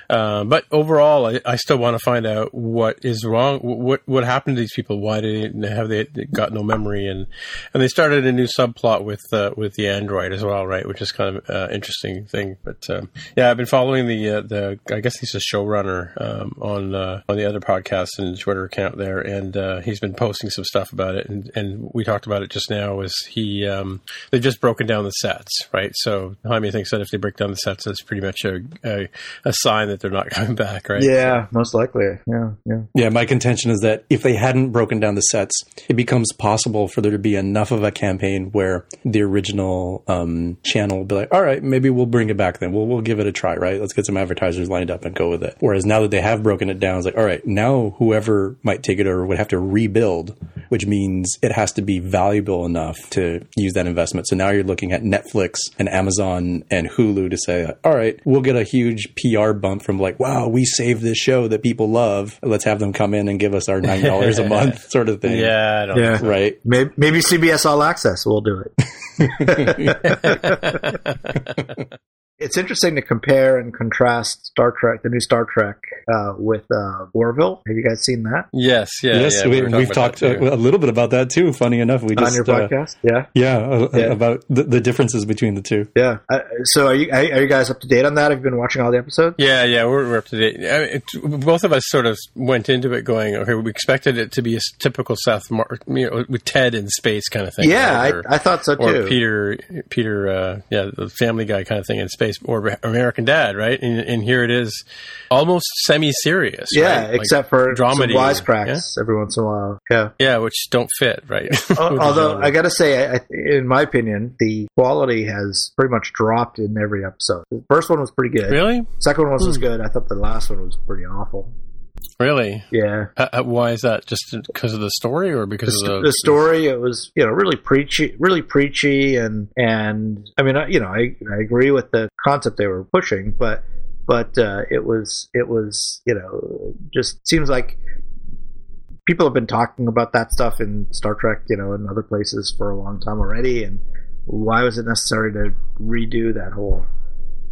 Um, but overall, I, I still want to find out what is wrong. What what happened to these people? Why did they have they got no memory? And and they started a new subplot with uh, with the android as well, right? Which is kind of uh, interesting thing. But um, yeah, I've been following the uh, the I guess he's a showrunner um, on uh, on the other podcast and Twitter account there, and uh, he's been posting some stuff about it. And, and we talked about it just now. Was he um, they've just broken down the sets, right? So Jaime thinks that if they break down the sets, that's pretty much a a, a sign that they're not coming back, right? Yeah, most likely. Yeah, yeah. Yeah, my contention is that if they hadn't broken down the sets, it becomes possible for there to be enough of a campaign where the original um, channel will be like, all right, maybe we'll bring it back then. We'll, we'll give it a try, right? Let's get some advertisers lined up and go with it. Whereas now that they have broken it down, it's like, all right, now whoever might take it over would have to rebuild, which means it has to be valuable enough to use that investment. So now you're looking at Netflix and Amazon and Hulu to say, all right, we'll get a huge PR bump from like, wow, we saved this show that people love. Let's have them come in and give us our $9 a month sort of thing. Yeah, I don't Yeah. think. Right. Maybe, maybe CBS All Access will do it. it's interesting to compare and contrast Star Trek, the new Star Trek, uh, with uh, Orville. Have you guys seen that yes, yeah, yes, yeah, we, were talking we've talked a, a little bit about that too. Funny enough, we on just your uh, podcast? yeah, yeah, uh, Yeah. about the, the differences between the two. yeah. Uh, so are you are you guys up to date on that? Have you been watching all the episodes? Yeah, yeah, we're, we're up to date. I mean, it, both of us sort of went into it going, okay, we expected it to be a typical Seth, Mar- you know, with Ted in space kind of thing. yeah, right? Or- I, I thought so or too. Or Peter, Peter, uh, yeah, the Family Guy kind of thing in space, or American Dad, right? And, and here it is, almost semi-serious. yeah, right? Like except for dramedy, wisecracks every once in a while. Yeah. yeah, which don't fit, right? Al- Although. I got to say, I, in my opinion, the quality has pretty much dropped in every episode. The first one was pretty good. really, Second one was Hmm. good. I thought the last one was pretty awful. Really, Yeah. uh, uh, why is that? Just because of the story, or because st- of the story, it was you know really preachy, really preachy, and and I mean I, you know I I agree with the concept they were pushing, but but uh, it was it was you know just seems like people have been talking about that stuff in Star Trek, you know, in other places for a long time already, and why was it necessary to redo that whole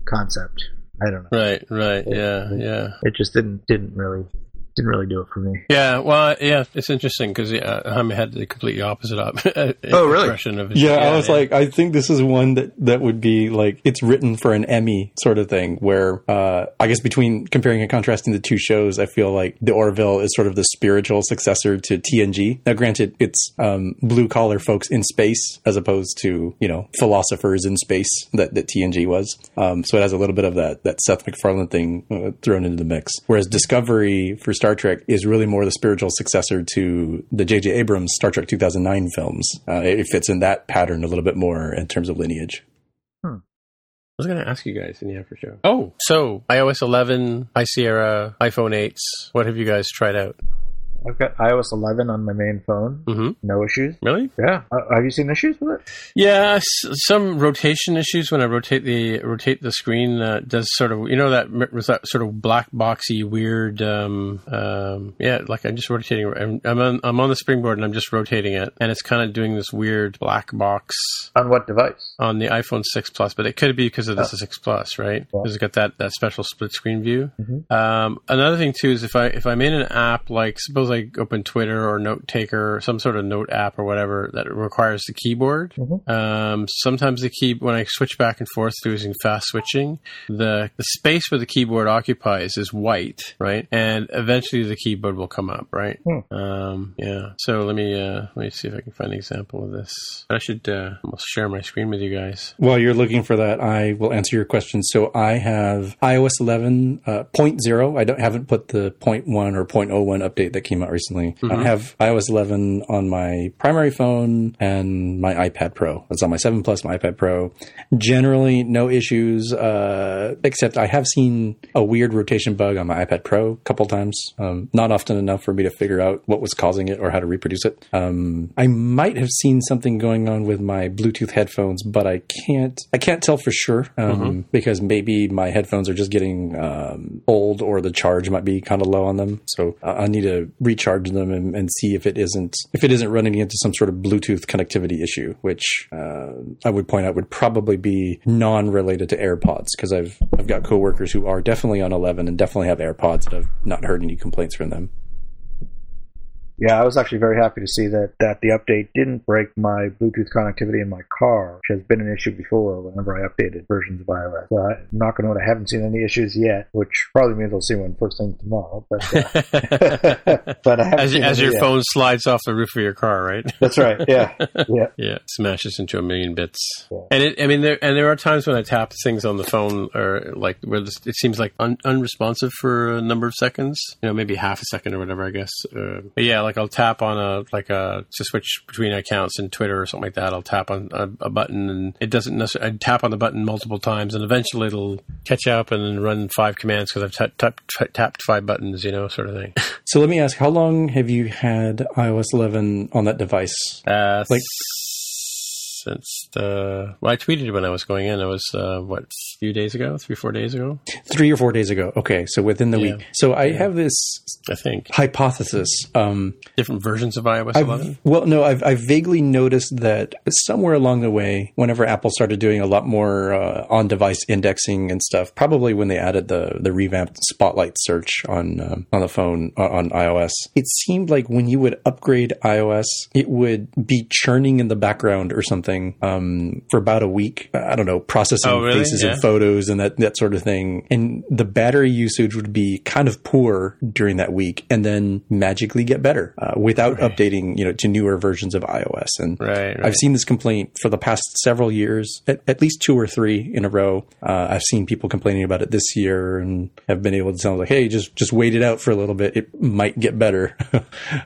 concept? I don't know. Right, right, yeah, yeah. It just didn't didn't really didn't really do it for me. Yeah, well, yeah, it's interesting because yeah, I had the completely opposite op- Oh, really? impression of it. Yeah, I was like, I think this is one that that would be like it's written for an Emmy sort of thing. Where uh, I guess between comparing and contrasting the two shows, I feel like the Orville is sort of the spiritual successor to TNG. Now, granted, it's um, blue collar folks in space as opposed to you know philosophers in space that, that TNG was. Um, so it has a little bit of that that Seth MacFarlane thing uh, thrown into the mix. Whereas Discovery for Star Trek is really more the spiritual successor to the J.J. Abrams Star Trek 2009 films. Uh, it fits in that pattern a little bit more in terms of lineage. I was going to ask you guys in the after show. Oh, so iOS 11, High Sierra, iPhone 8s. What have you guys tried out? I've got iOS 11 on my main phone. Mm-hmm. No issues. Really? Yeah. Uh, have you seen issues with it? Yeah, s- some rotation issues when I rotate the rotate the screen. Uh, does sort of you know that was that sort of black boxy weird. Um, um, yeah, like I'm just rotating. I'm, I'm on I'm on the springboard and I'm just rotating it, and it's kind of doing this weird black box On what device? on the iPhone 6 Plus, but it could be because of this Oh. 6 Plus, right? Because it's got that, that special split screen view. Mhm. Um, another thing too is if I if I'm in an app like suppose I open Twitter or Note Taker some sort of note app or whatever that requires the keyboard. Mhm. Um, sometimes the key when I switch back and forth through using fast switching, the the space where the keyboard occupies is white, right? And eventually the keyboard will come up, right? Hmm. Um, yeah. So let me uh, let me see if I can find an example of this. I should uh, almost share my screen with you guys. While you're looking for that, I will answer your question. So I have iOS 11 uh, 0.0. I don't haven't put the 0.1 or 0.01 update that came out recently. I have iOS 11 on my primary phone and my iPad Pro. It's on my 7 Plus, my iPad Pro. Generally, no issues, uh, except I have seen a weird rotation bug on my iPad Pro a couple times. Um, not often enough for me to figure out what was causing it or how to reproduce it. Um, I might have seen something going on with my Bluetooth headphones, but I can't. I can't tell for sure um, because maybe my headphones are just getting um, old or the charge might be kind of low on them. So I I need to recharge them and, and see if it isn't if it isn't running into some sort of Bluetooth connectivity issue, which uh, I would point out would probably be non-related to AirPods because I've I've got coworkers who are definitely on 11 and definitely have AirPods and I've not heard any complaints from them. Yeah, I was actually very happy to see that, that the update didn't break my Bluetooth connectivity in my car, which has been an issue before whenever I updated versions of iOS. So I'm not going to I haven't seen any issues yet, which probably means I'll see one first thing tomorrow. But uh, but as as your yet. phone slides off the roof of your car, right? That's right. Yeah, yeah. yeah, smashes into a million bits. Yeah. And it, I mean, there and there are times when I tap things on the phone, or like where this, it seems like un, unresponsive for a number of seconds. You know, maybe half a second or whatever. I guess. Uh, but yeah, like I'll tap on a like a to switch between accounts in Twitter or something like that. I'll tap on a, a button, and it doesn't necessarily. I tap on the button multiple times, and eventually it'll catch up and then run five commands because I've ta- tapped tapped five buttons. You know, sort of thing. So let me ask, how long have you had iOS 11 on that device? Uh, Like- since the well, I tweeted when I was going in. It was uh, what a few days ago, three four days ago, Three or four days ago. Okay, so within the Yeah. week. So I have this I think. hypothesis. Um, Different versions of iOS I've, 11. well, no, I've, I've vaguely noticed that somewhere along the way, whenever Apple started doing a lot more uh, on-device indexing and stuff, probably when they added the the revamped Spotlight search on um, on the phone uh, on iOS, it seemed like when you would upgrade iOS, it would be churning in the background or something um, for about a week. I don't know, processing Oh, really? faces Yeah. and photos and that that sort of thing, and the battery usage would be kind of poor during that week, and then magically get better uh, without updating, you know, to newer versions of iOS. And Right, right. I've seen this complaint for the past several years, at, at least two or three in a row. Uh, I've seen people complaining about it this year, and have been able to tell them like, "Hey, just just wait it out for a little bit. It might get better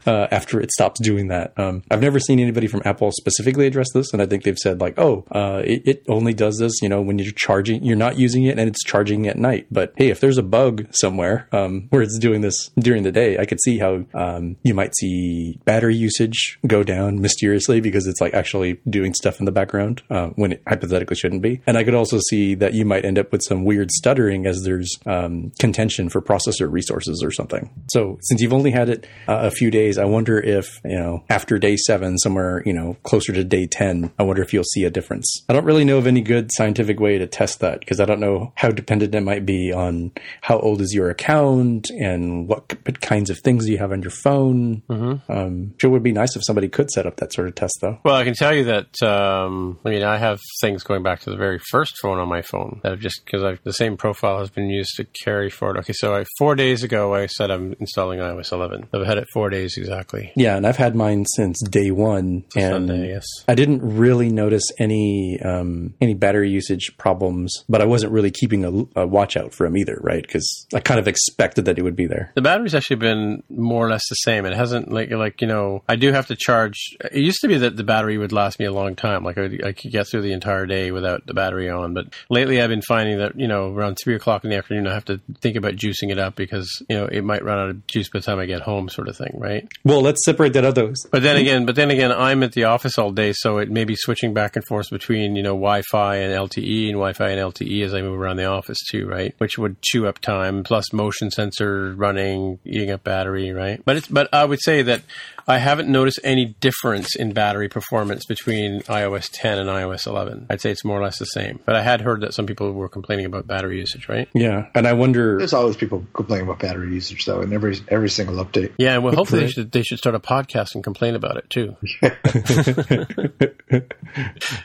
uh, after it stops doing that." Um, I've never seen anybody from Apple specifically address this, and I think they've said like, "Oh, uh, it, it only does this, you know, when you're charging, you're not using it, and it's charging at night." But hey, if there's a bug somewhere um, where it's doing this during the day, I could see how um, you might see battery usage go down mysteriously because it's like actually doing stuff in the background uh, when it hypothetically shouldn't be. And I could also see that you might end up with some weird stuttering as there's um, contention for processor resources or something. So since you've only had it uh, a few days, I wonder if you know after day seven, somewhere you know closer to day ten, I wonder if you'll see a difference. I don't really know of any good scientific way to test that because I don't know how dependent it might be on how old is your account and what kinds of things you have on your phone. Mm-hmm. Um, sure, would be nice if somebody could set up that sort of test though. Well, I can tell you that. Um, I mean, I have things going back to the very first phone on my phone that have just because the same profile has been used to carry forward. Okay, so I, four days ago, I said I'm installing iOS 11. I've had it four days exactly. Yeah, and I've had mine since day one, and Sunday, yes. I didn't really notice any um, any battery usage problems, but I wasn't really keeping a, a watch out for them either, right? Because I kind of expected that it would be there. The battery's actually been more or less the same. It hasn't like like you know I do have to charge. It used to be that the battery would last me a long time. Like I, I could get through the entire day without the battery on. But lately I've been finding that you know around three o'clock in the afternoon I have to think about juicing it up because you know it might run out of juice by the time I get home, sort of thing, right? Well, let's separate that out. Those But then again, but then again, I'm at the office all day, so it may be switching back and forth between you know Wi-Fi and LTE and Wi-Fi and LTE as I move around the office too, right? Which would chew up time, plus motion sensor running, eating up battery, right? But it's but I would say that I haven't noticed any difference in battery performance between iOS 10 and iOS 11. I'd say it's more or less the same. But I had heard that some people were complaining about battery usage, right? yeah, and I wonder. There's always people complaining about battery usage, though, in every every single update. Yeah, well, hopefully they should they should start a podcast and complain about it too.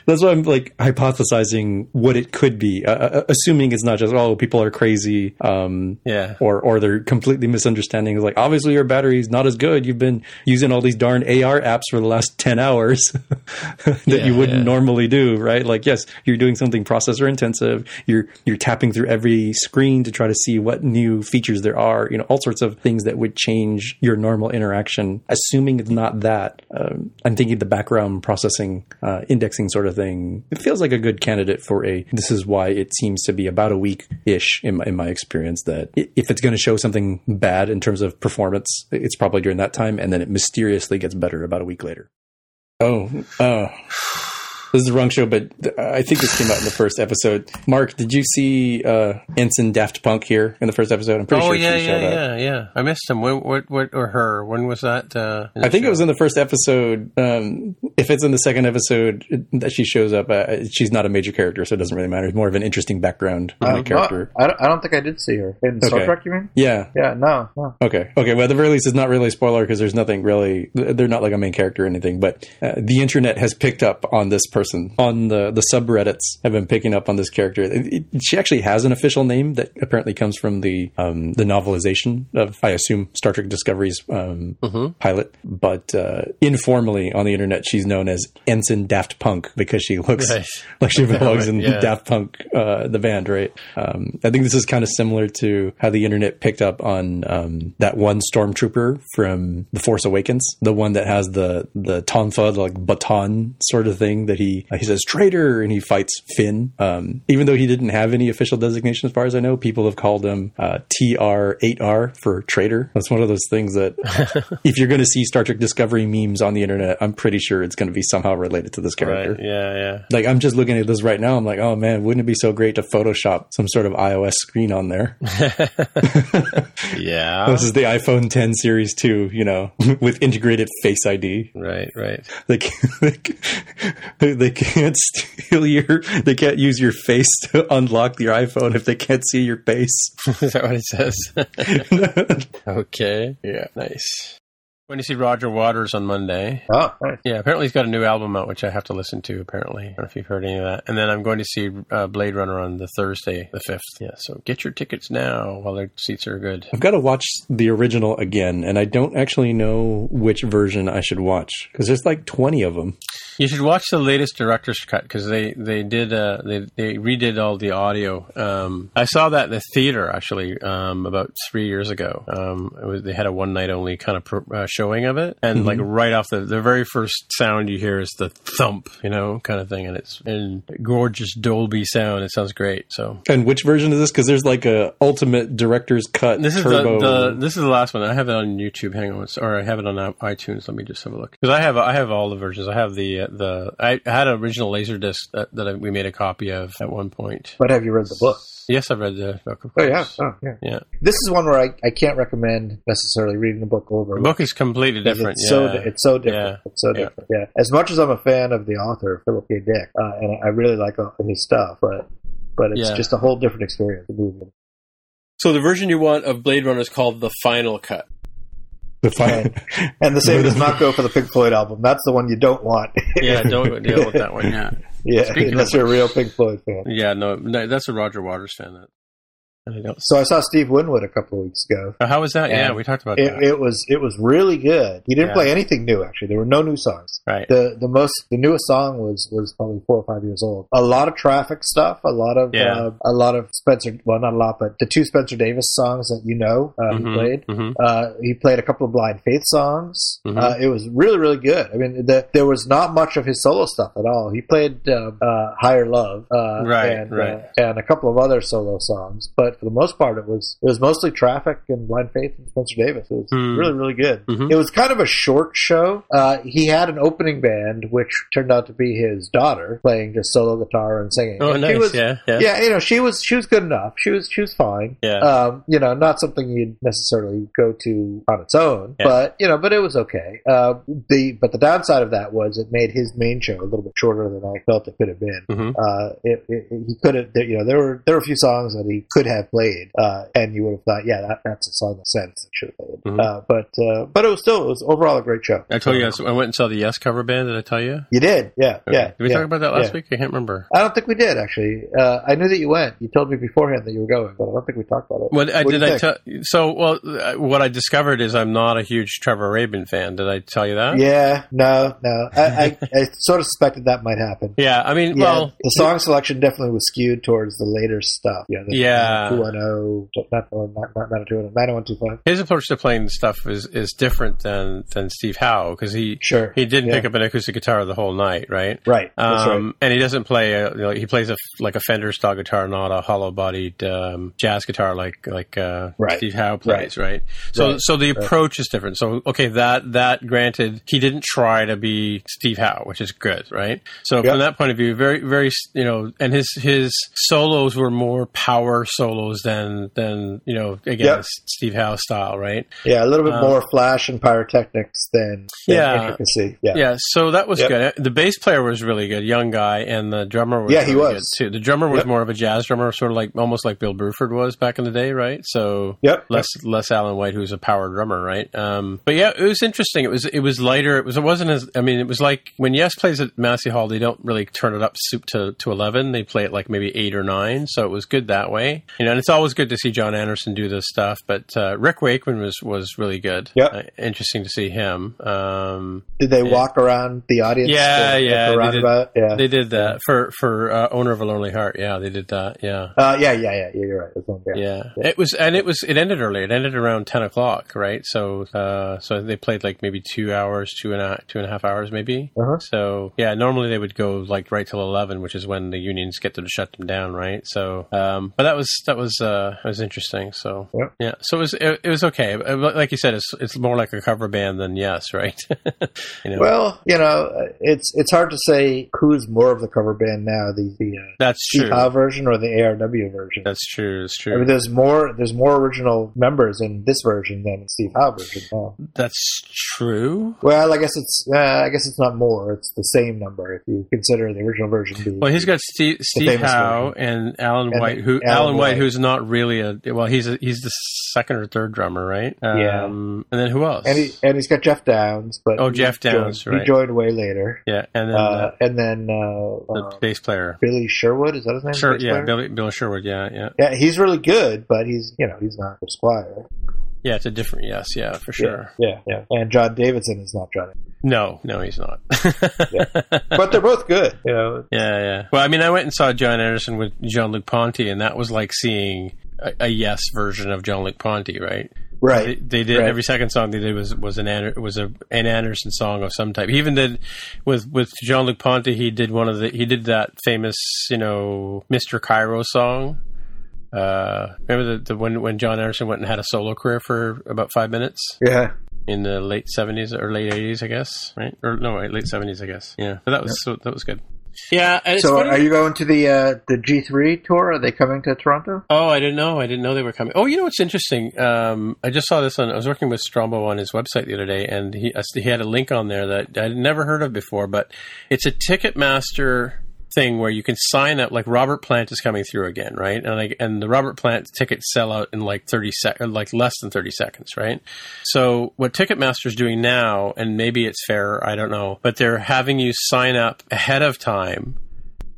That's why I'm like hypothesizing what it could be, uh, uh, assuming it's not just oh people are crazy, um, Yeah. or or they're completely misunderstanding. It's like obviously your battery's not as good. You've been using all these darn AR apps for the last ten hours that Yeah, you wouldn't yeah. normally do, right? Like yes, you're doing something processor intensive. You're you're tapping through every screen to try to see what new features there are. You know, all sorts of things that would change your normal interaction. Assuming it's not that, um, I'm thinking the background processing, uh, indexing sort of thing. It feels like a good candidate for a. This is why it seems to be about a week ish in my, in my experience. That if it's going to show something bad in terms of performance, it's probably during that time, and then it mysteriously gets better about a week later. Oh, uh, this is the wrong show, but I think this came out in the first episode. Mark, did you see uh, Ensign Daft Punk here in the first episode? I'm pretty Oh sure yeah, she yeah, showed up. yeah, yeah. I missed him. What, what, what, or her? When was that? Uh, I the think it was in the first episode. Um, if it's in the second episode that she shows up, uh, she's not a major character, so it doesn't really matter. It's more of an interesting background Uh, character. I, don't, I don't think I did see her in Star Okay. Trek. You mean? Yeah. Yeah, no, no. Okay. Okay. Well, at the very least, it's not really a spoiler because there's nothing really. They're not like a main character or anything. But uh, the internet has picked up on this person. On the the subreddits have been picking up on this character. It- it- she actually has an official name that apparently comes from the um, the novelization of, I assume, Star Trek Discovery's um, pilot. But uh, informally on the internet, she's known as Ensign Daft Punk because she looks Right. like she belongs in Yeah. Daft Punk, uh, the band, right? Um, I think this is kind of similar to how the internet picked up on um, that one stormtrooper from The Force Awakens, the one that has the the tonfa, like baton sort of thing that he uh, he says traitor and he fights Finn. Um, even though he didn't have any official designation, as far as I know, people have called him uh, TR8R for traitor. That's one of those things that if you're going to see Star Trek Discovery memes on the internet, I'm pretty sure it's going to be somehow related to this character. Right. Yeah, yeah. Like I'm just looking at this right now. I'm like, oh man, wouldn't it be so great to Photoshop some sort of iOS screen on there? Yeah. this is the iPhone 10 Series 2, you know, with integrated Face ID. right, right. They can't, they can't steal your, they can't use your face to unlock your iPhone if they can't see your face. Is that what it says? okay. Yeah, nice. When you see Roger Waters on Monday. Oh, nice. Yeah, apparently he's got a new album out, which I have to listen to, apparently. I don't know if you've heard any of that. And then I'm going to see uh, Blade Runner on the Thursday, the 5th. Yeah, so get your tickets now while the seats are good. I've got to watch the original again, and I don't actually know which version I should watch because there's like 20 of them. You should watch the latest director's cut because they they did uh, they they redid all the audio. Um, I saw that in the theater actually um, about three years ago. Um, it was, they had a one night only kind of pr- uh, showing of it, and like right off the the very first sound you hear is the thump, you know, kind of thing, and it's in gorgeous Dolby sound. It sounds great. So And which version is this? Because there's like a ultimate director's cut this is turbo. the, the this is the last one. I have it on YouTube. Hang on, or I have it on iTunes. Let me just have a look because I have I have all the versions. I have the uh, the I had an original Laserdisc that, that I, we made a copy of at one point. But have you read the book? Yes, I've read the book. Of Oh yeah, oh yeah. Yeah. This is one where I, I can't recommend necessarily reading the book over. The book is completely different. It's so yeah. it's so different. Yeah. It's so different. Yeah. As much as I'm a fan of the author Philip K. Dick, uh, and I really like all his stuff, but but it's Yeah. just a whole different experience. The movie. so the version you want of Blade Runner is called the Final Cut. The final. And the same does not go for the Pink Floyd album. That's the one you don't want. Yeah, don't deal with that one. Yeah. yeah, Speaking unless of you're a real Pink Floyd fan. Yeah, no, no, that's a Roger Waters fan. That. And I don't. So I saw Steve Winwood a couple of weeks ago. Oh, how was that? Yeah, we talked about It, that. it was it was really good. He didn't Yeah. play anything new actually. There were no new songs. right. The the most the newest song was was probably four or five years old. A lot of traffic stuff. A lot of Yeah. uh, a lot of Spencer. Well, not a lot, but the two Spencer Davis songs that you know uh, he Mhm, played. mhm. Uh, he played a couple of Blind Faith songs. Mhm. Uh, it was really really good. I mean, the, there was not much of his solo stuff at all. He played uh, uh, Higher Love, uh, Right, and, right. And a couple of other solo songs. But for the most part, it was it was mostly Traffic and Blind Faith and Spencer Davis. It was Hmm. really really good. Mhm. It was kind of a short show. Uh, he had an opening band, which turned out to be his daughter playing just solo guitar and singing. Oh, And she nice. was- yeah, yeah. yeah, you know, she was she was good enough. She was she was fine. Yeah. Um, you know, not something you'd necessarily go to on its own, Yeah. but you know, but it was okay. Uh, the but the downside of that was it made his main show a little bit shorter than I felt it could have been. Mhm. Uh, it, it, he could have, you know, there were there were a few songs that he could have played, uh, and you would have thought, yeah, that, that's a song that sense should have played. Mhm. Uh, but uh, but it was still it was overall a great show. I told you I I went and saw the Yes cover band. Did I tell you? You did, yeah, Okay. yeah. Did we yeah, talk about that last yeah. week? I can't remember. I don't think we did actually. Uh, I knew that you went. You told me beforehand that you were going, but I don't think we talked about it. What, What did I tell? So, well, what I discovered is I'm not a huge Trevor Rabin fan. Did I tell you that? Yeah, no, no. I, I, I sort of suspected that might happen. Yeah, I mean, Yeah, well, the song selection definitely was skewed towards the later stuff. Yeah, the Yeah. 210, not, or not, not, not 210, 90125. his approach to playing stuff is, is different than, than Steve Howe because he Sure. he didn't Yeah. pick up an acoustic guitar the whole night, right? Right. Um, right. and he doesn't play. A, you know, he plays a like a Fender style guitar, not a hollow-bodied um, jazz guitar like like uh, Right. Steve Howe plays, right? So Right. so the approach is different. So okay, that that granted, he didn't try to be Steve Howe, which is good, right? So Yep. from that point of view, very very you know, and his his solos were more power solos than than you know again Yep. Steve Howe style, right? Yeah, a little bit um, more flash and pyrotechnics than, than Yeah. intricacy. Yeah. Yeah, so that was Yep. good. The bass player was really good, young guy, and the drummer was Yeah, he was. good too. The drummer was Yep. more of a jazz drummer, sort of like almost like Bill Bruford was back in the day, right? So Yep. less less Alan White, who's a power drummer, right? Um, but yeah, it was interesting. It was it was lighter. It was it wasn't as I mean, it was like when Yes plays at Massey Hall, they don't really turn it up soup to to eleven. They play it like maybe eight or nine, so it was good that way. You know, and it's always good to see Jon Anderson do this stuff. But uh, Rick Wakeman was was really good. Yep. Uh, interesting to see him. Um, Did they Yeah. walk around the audience? Yeah, at yeah, the they roundabout? yeah. they did that for for uh, owner of a lonely heart. Yeah, they did that. Yeah. Uh, yeah, yeah, yeah, yeah. You're right. Yeah. Yeah. Yeah. it was, and it was, it ended early. It ended around ten o'clock, right? So, uh, so they played like maybe two hours, two and a two and a half hours, maybe. Uh-huh. So, yeah, normally they would go like right till eleven, which is when the unions get to shut them down, right? So, um, but that was that was uh, it was interesting. So, Yep. yeah, so it was it, it was okay. Like you said, it's it's more like a cover band than yes, right? you know, Well, you know, it's it's hard to say who's more of the cover band now, the the uh, that's Steve true. Howe version or the ARW version. That's true. It's I mean, there's more there's more original members in this version than in Steve Howe version. now. That's true. Well, I guess it's uh, I guess it's not more. It's the same number if you consider the original version. To be, Well, he's got Steve, Steve Howe version. and Alan White, who Alan White, White. Who's not really a well, he's a, he's the second or third drummer, right? Yeah. Um, and then who else? and he and he's got Geoff Downes, but Oh, Geoff Downes, joined, right. He joined way later, yeah, and then uh, uh, and then uh, the uh, bass player. Billy Sherwood is that his name? Sure, yeah, player? Billy, Sherwood, yeah, yeah, Yeah, he's really good, but he's you know he's not a Squire. Yeah. It's a different, yes, yeah, for sure. Yeah, yeah, yeah. And John Davidson is not John. No, no, he's not. But they're both good. You know, Yeah, yeah. Well, I mean, I went and saw Jon Anderson with Jean Luc Ponty, and that was like seeing a, a Yes version of Jean Luc Ponty, right? They, right? they did Right. every second song they did was was an Ander, was a an Anderson song of some type. He even did with with Jean Luc Ponty. He did one of the he did that famous you know Mr. Cairo song. Uh, remember the, the when when Jon Anderson went and had a solo career for about five minutes Yeah. in the late seventies or late eighties, I guess, right? Or no, right, late seventies, I guess. Yeah, but that was so that was good. Yeah, and So, are you going to the uh, the G three tour? Are they coming to Toronto? Oh, I didn't know. I didn't know they were coming. Oh, you know what's interesting? Um, I just saw this on. I was working with Strombo on his website the other day, and he he had a link on there that I'd never heard of before. But it's a Ticketmaster thing where you can sign up. Like Robert Plant is coming through again, right? And like and the Robert Plant tickets sell out in like thirty sec, like less than thirty seconds, right? So what Ticketmaster's doing now, and maybe it's fair, I don't know, but they're having you sign up ahead of time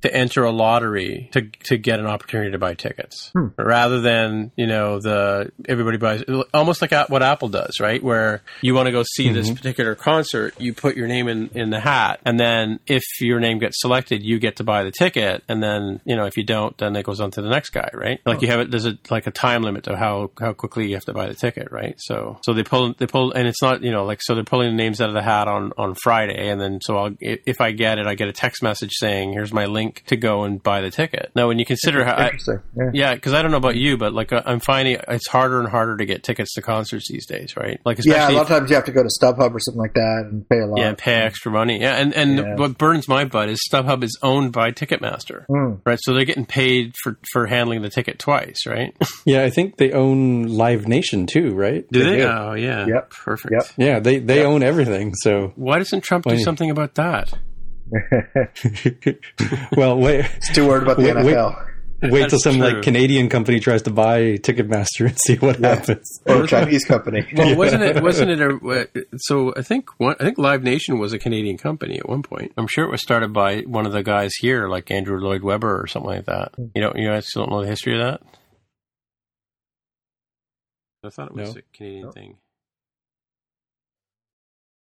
to enter a lottery to to get an opportunity to buy tickets. Hmm. Rather than you know the everybody buys almost like what Apple does right? Where you want to go see this mm-hmm. particular concert you put your name in in the hat and then if your name gets selected you get to buy the ticket and then you know if you don't then it goes on to the next guy right? Like oh. you have it there's a like a time limit to how how quickly you have to buy the ticket right? So so they pull they pull and it's not you know like so they're pulling the names out of the hat on on Friday and then so I'll if if I get it I get a text message saying here's my link to go and buy the ticket now when you consider how I, Interesting. Yeah. yeah, because I don't know about you, but like uh, I'm finding it's harder and harder to get tickets to concerts these days, right? Like Yeah, a lot if- of times you have to go to StubHub or something like that and pay a lot. yeah, and pay extra money. Yeah, and and Yeah. what burns my butt is StubHub is owned by Ticketmaster, Hmm. right? So they're getting paid for for handling the ticket twice, right? Yeah, I think they own Live Nation too, right? Do they? do. Oh, yeah. Yep. Perfect. Yep. Yeah, they they own everything. So, Why doesn't Trump do something about that? well, wait It's Too worried about the Wait, wait. NFL wait till some true. like Canadian company tries to buy Ticketmaster and see what happens. or a Chinese company. Well, wasn't it? Wasn't it? A, so I think one, I think Live Nation was a Canadian company at one point. I'm sure it was started by one of the guys here, like Andrew Lloyd Webber or something like that. Hmm. You don't, you guys don't know the history of that? I thought it was No. a Canadian thing.